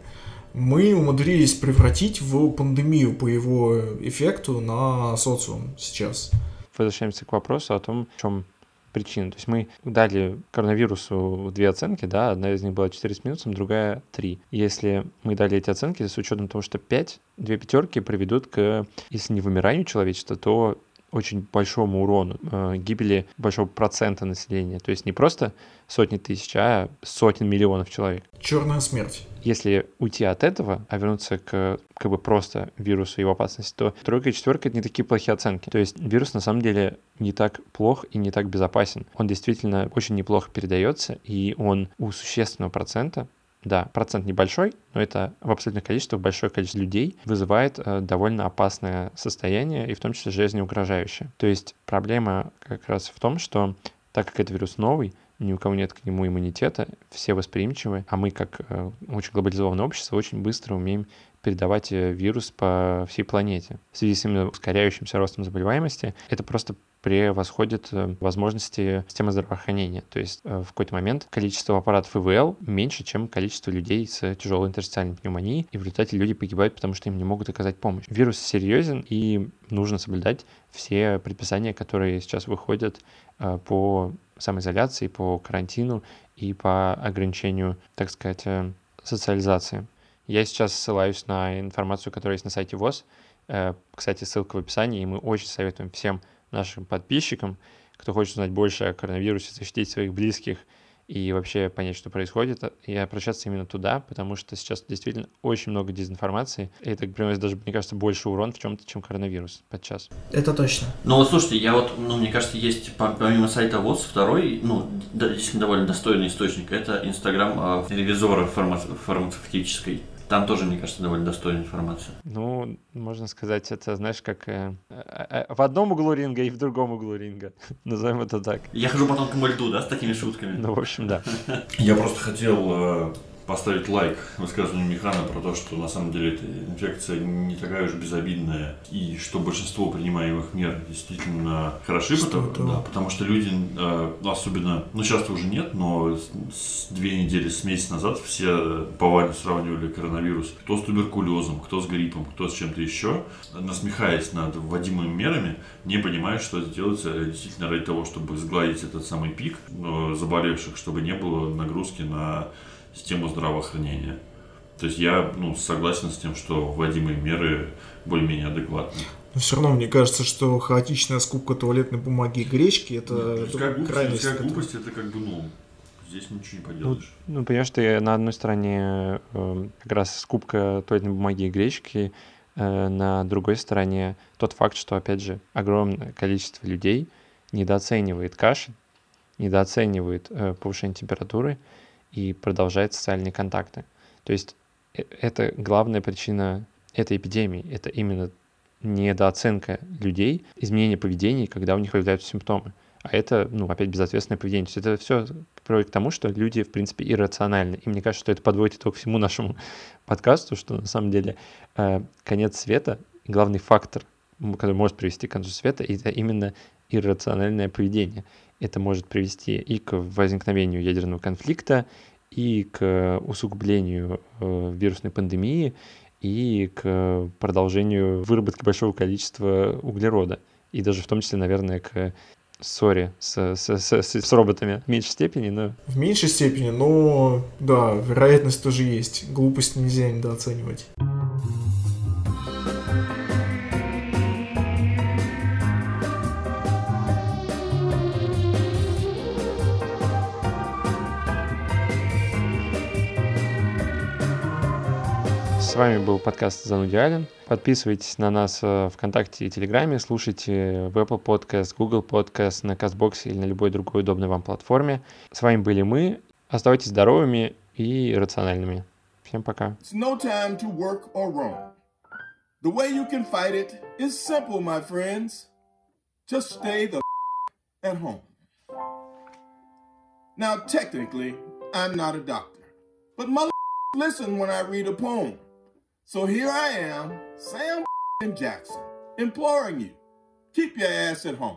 [SPEAKER 12] мы умудрились превратить в пандемию по его эффекту на социум сейчас.
[SPEAKER 1] Возвращаемся к вопросу о том, в чем причина. То есть мы дали коронавирусу две оценки, да, одна из них была 4 с минусом, другая 3. Если мы дали эти оценки с учетом того, что 5, две пятерки приведут к, если не вымиранию человечества, то очень большому урону, э, гибели большого процента населения. То есть не просто сотни тысяч, а сотен миллионов человек.
[SPEAKER 12] Черная смерть.
[SPEAKER 1] Если уйти от этого, а вернуться к как бы просто вирусу и его опасности, то тройка и четверка — это не такие плохие оценки. То есть вирус на самом деле не так плох и не так безопасен. Он действительно очень неплохо передается, и он у существенного процента да, процент небольшой, но это в абсолютных количествах большое количество людей вызывает э, довольно опасное состояние и в том числе жизнеугрожающее. То есть проблема как раз в том, что так как это вирус новый, ни у кого нет к нему иммунитета, все восприимчивы, а мы, как э, очень глобализованное общество, очень быстро умеем передавать э, вирус по всей планете. В связи с именно ускоряющимся ростом заболеваемости, это просто превосходит э, возможности системы здравоохранения. То есть э, в какой-то момент количество аппаратов ИВЛ меньше, чем количество людей с тяжелой интерстициальной пневмонией, и в результате люди погибают, потому что им не могут оказать помощь. Вирус серьезен, и нужно соблюдать все предписания, которые сейчас выходят э, по самоизоляции, по карантину и по ограничению, так сказать, социализации. Я сейчас ссылаюсь на информацию, которая есть на сайте ВОЗ. Кстати, ссылка в описании, и мы очень советуем всем нашим подписчикам, кто хочет узнать больше о коронавирусе, защитить своих близких и вообще понять, что происходит, и обращаться именно туда, потому что сейчас действительно очень много дезинформации, и это приносит даже, мне кажется, больше урон в чем-то, чем коронавирус подчас.
[SPEAKER 13] Это точно.
[SPEAKER 14] Ну вот слушайте, я вот, ну мне кажется, есть помимо сайта ВОЗ второй, ну, действительно довольно достойный источник, это Инстаграм э, ревизора фарма фармацевтической там тоже, мне кажется, довольно достойная информация.
[SPEAKER 1] Ну, можно сказать, это, знаешь, как э, э, э, в одном углу ринга и в другом углу ринга. Назовем это так.
[SPEAKER 14] Я хожу по тонкому льду, да, с такими шутками?
[SPEAKER 1] Ну, в общем, да.
[SPEAKER 2] Я просто хотел э, поставить лайк высказыванию Михана про то, что на самом деле эта инфекция не такая уж безобидная, и что большинство принимаемых мер действительно хороши, потому, да, потому что люди, э, особенно, ну сейчас уже нет, но с две недели, с месяц назад все повально сравнивали коронавирус, кто с туберкулезом, кто с гриппом, кто с чем-то еще, насмехаясь над вводимыми мерами, не понимая, что это делается действительно ради того, чтобы сгладить этот самый пик заболевших, чтобы не было нагрузки на систему здравоохранения. То есть я ну, согласен с тем, что вводимые меры более-менее адекватны.
[SPEAKER 3] Но все равно мне кажется, что хаотичная скупка туалетной бумаги и гречки это, ну, это
[SPEAKER 2] глупость, крайность. глупость это как бы, ну, здесь ничего не поделаешь.
[SPEAKER 1] Ну, ну понимаешь, ты на одной стороне э, как раз скупка туалетной бумаги и гречки, э, на другой стороне тот факт, что, опять же, огромное количество людей недооценивает кашель, недооценивает э, повышение температуры, и продолжает социальные контакты. То есть э, это главная причина этой эпидемии. Это именно недооценка людей, изменение поведения, когда у них появляются симптомы. А это, ну, опять безответственное поведение. То есть это все приводит к тому, что люди, в принципе, иррациональны. И мне кажется, что это подводит итог всему нашему подкасту, что на самом деле э, конец света, главный фактор, который может привести к концу света, это именно иррациональное поведение это может привести и к возникновению ядерного конфликта, и к усугублению э, вирусной пандемии, и к продолжению выработки большого количества углерода. И даже в том числе, наверное, к ссоре с, с, с, с роботами в меньшей степени, но...
[SPEAKER 3] В меньшей степени, но да, вероятность тоже есть. Глупость нельзя недооценивать.
[SPEAKER 1] С вами был подкаст «Занудиален». Подписывайтесь на нас в ВКонтакте и Телеграме, слушайте в Apple Podcast, Google Podcast, на CastBox или на любой другой удобной вам платформе. С вами были мы. Оставайтесь здоровыми и рациональными. Всем пока. The way you can fight it is simple, my friends. Just stay the at home. Now, technically, I'm not a doctor. But mother listen when I read a poem. So here I am, Sam Jackson, imploring you, keep your ass at home.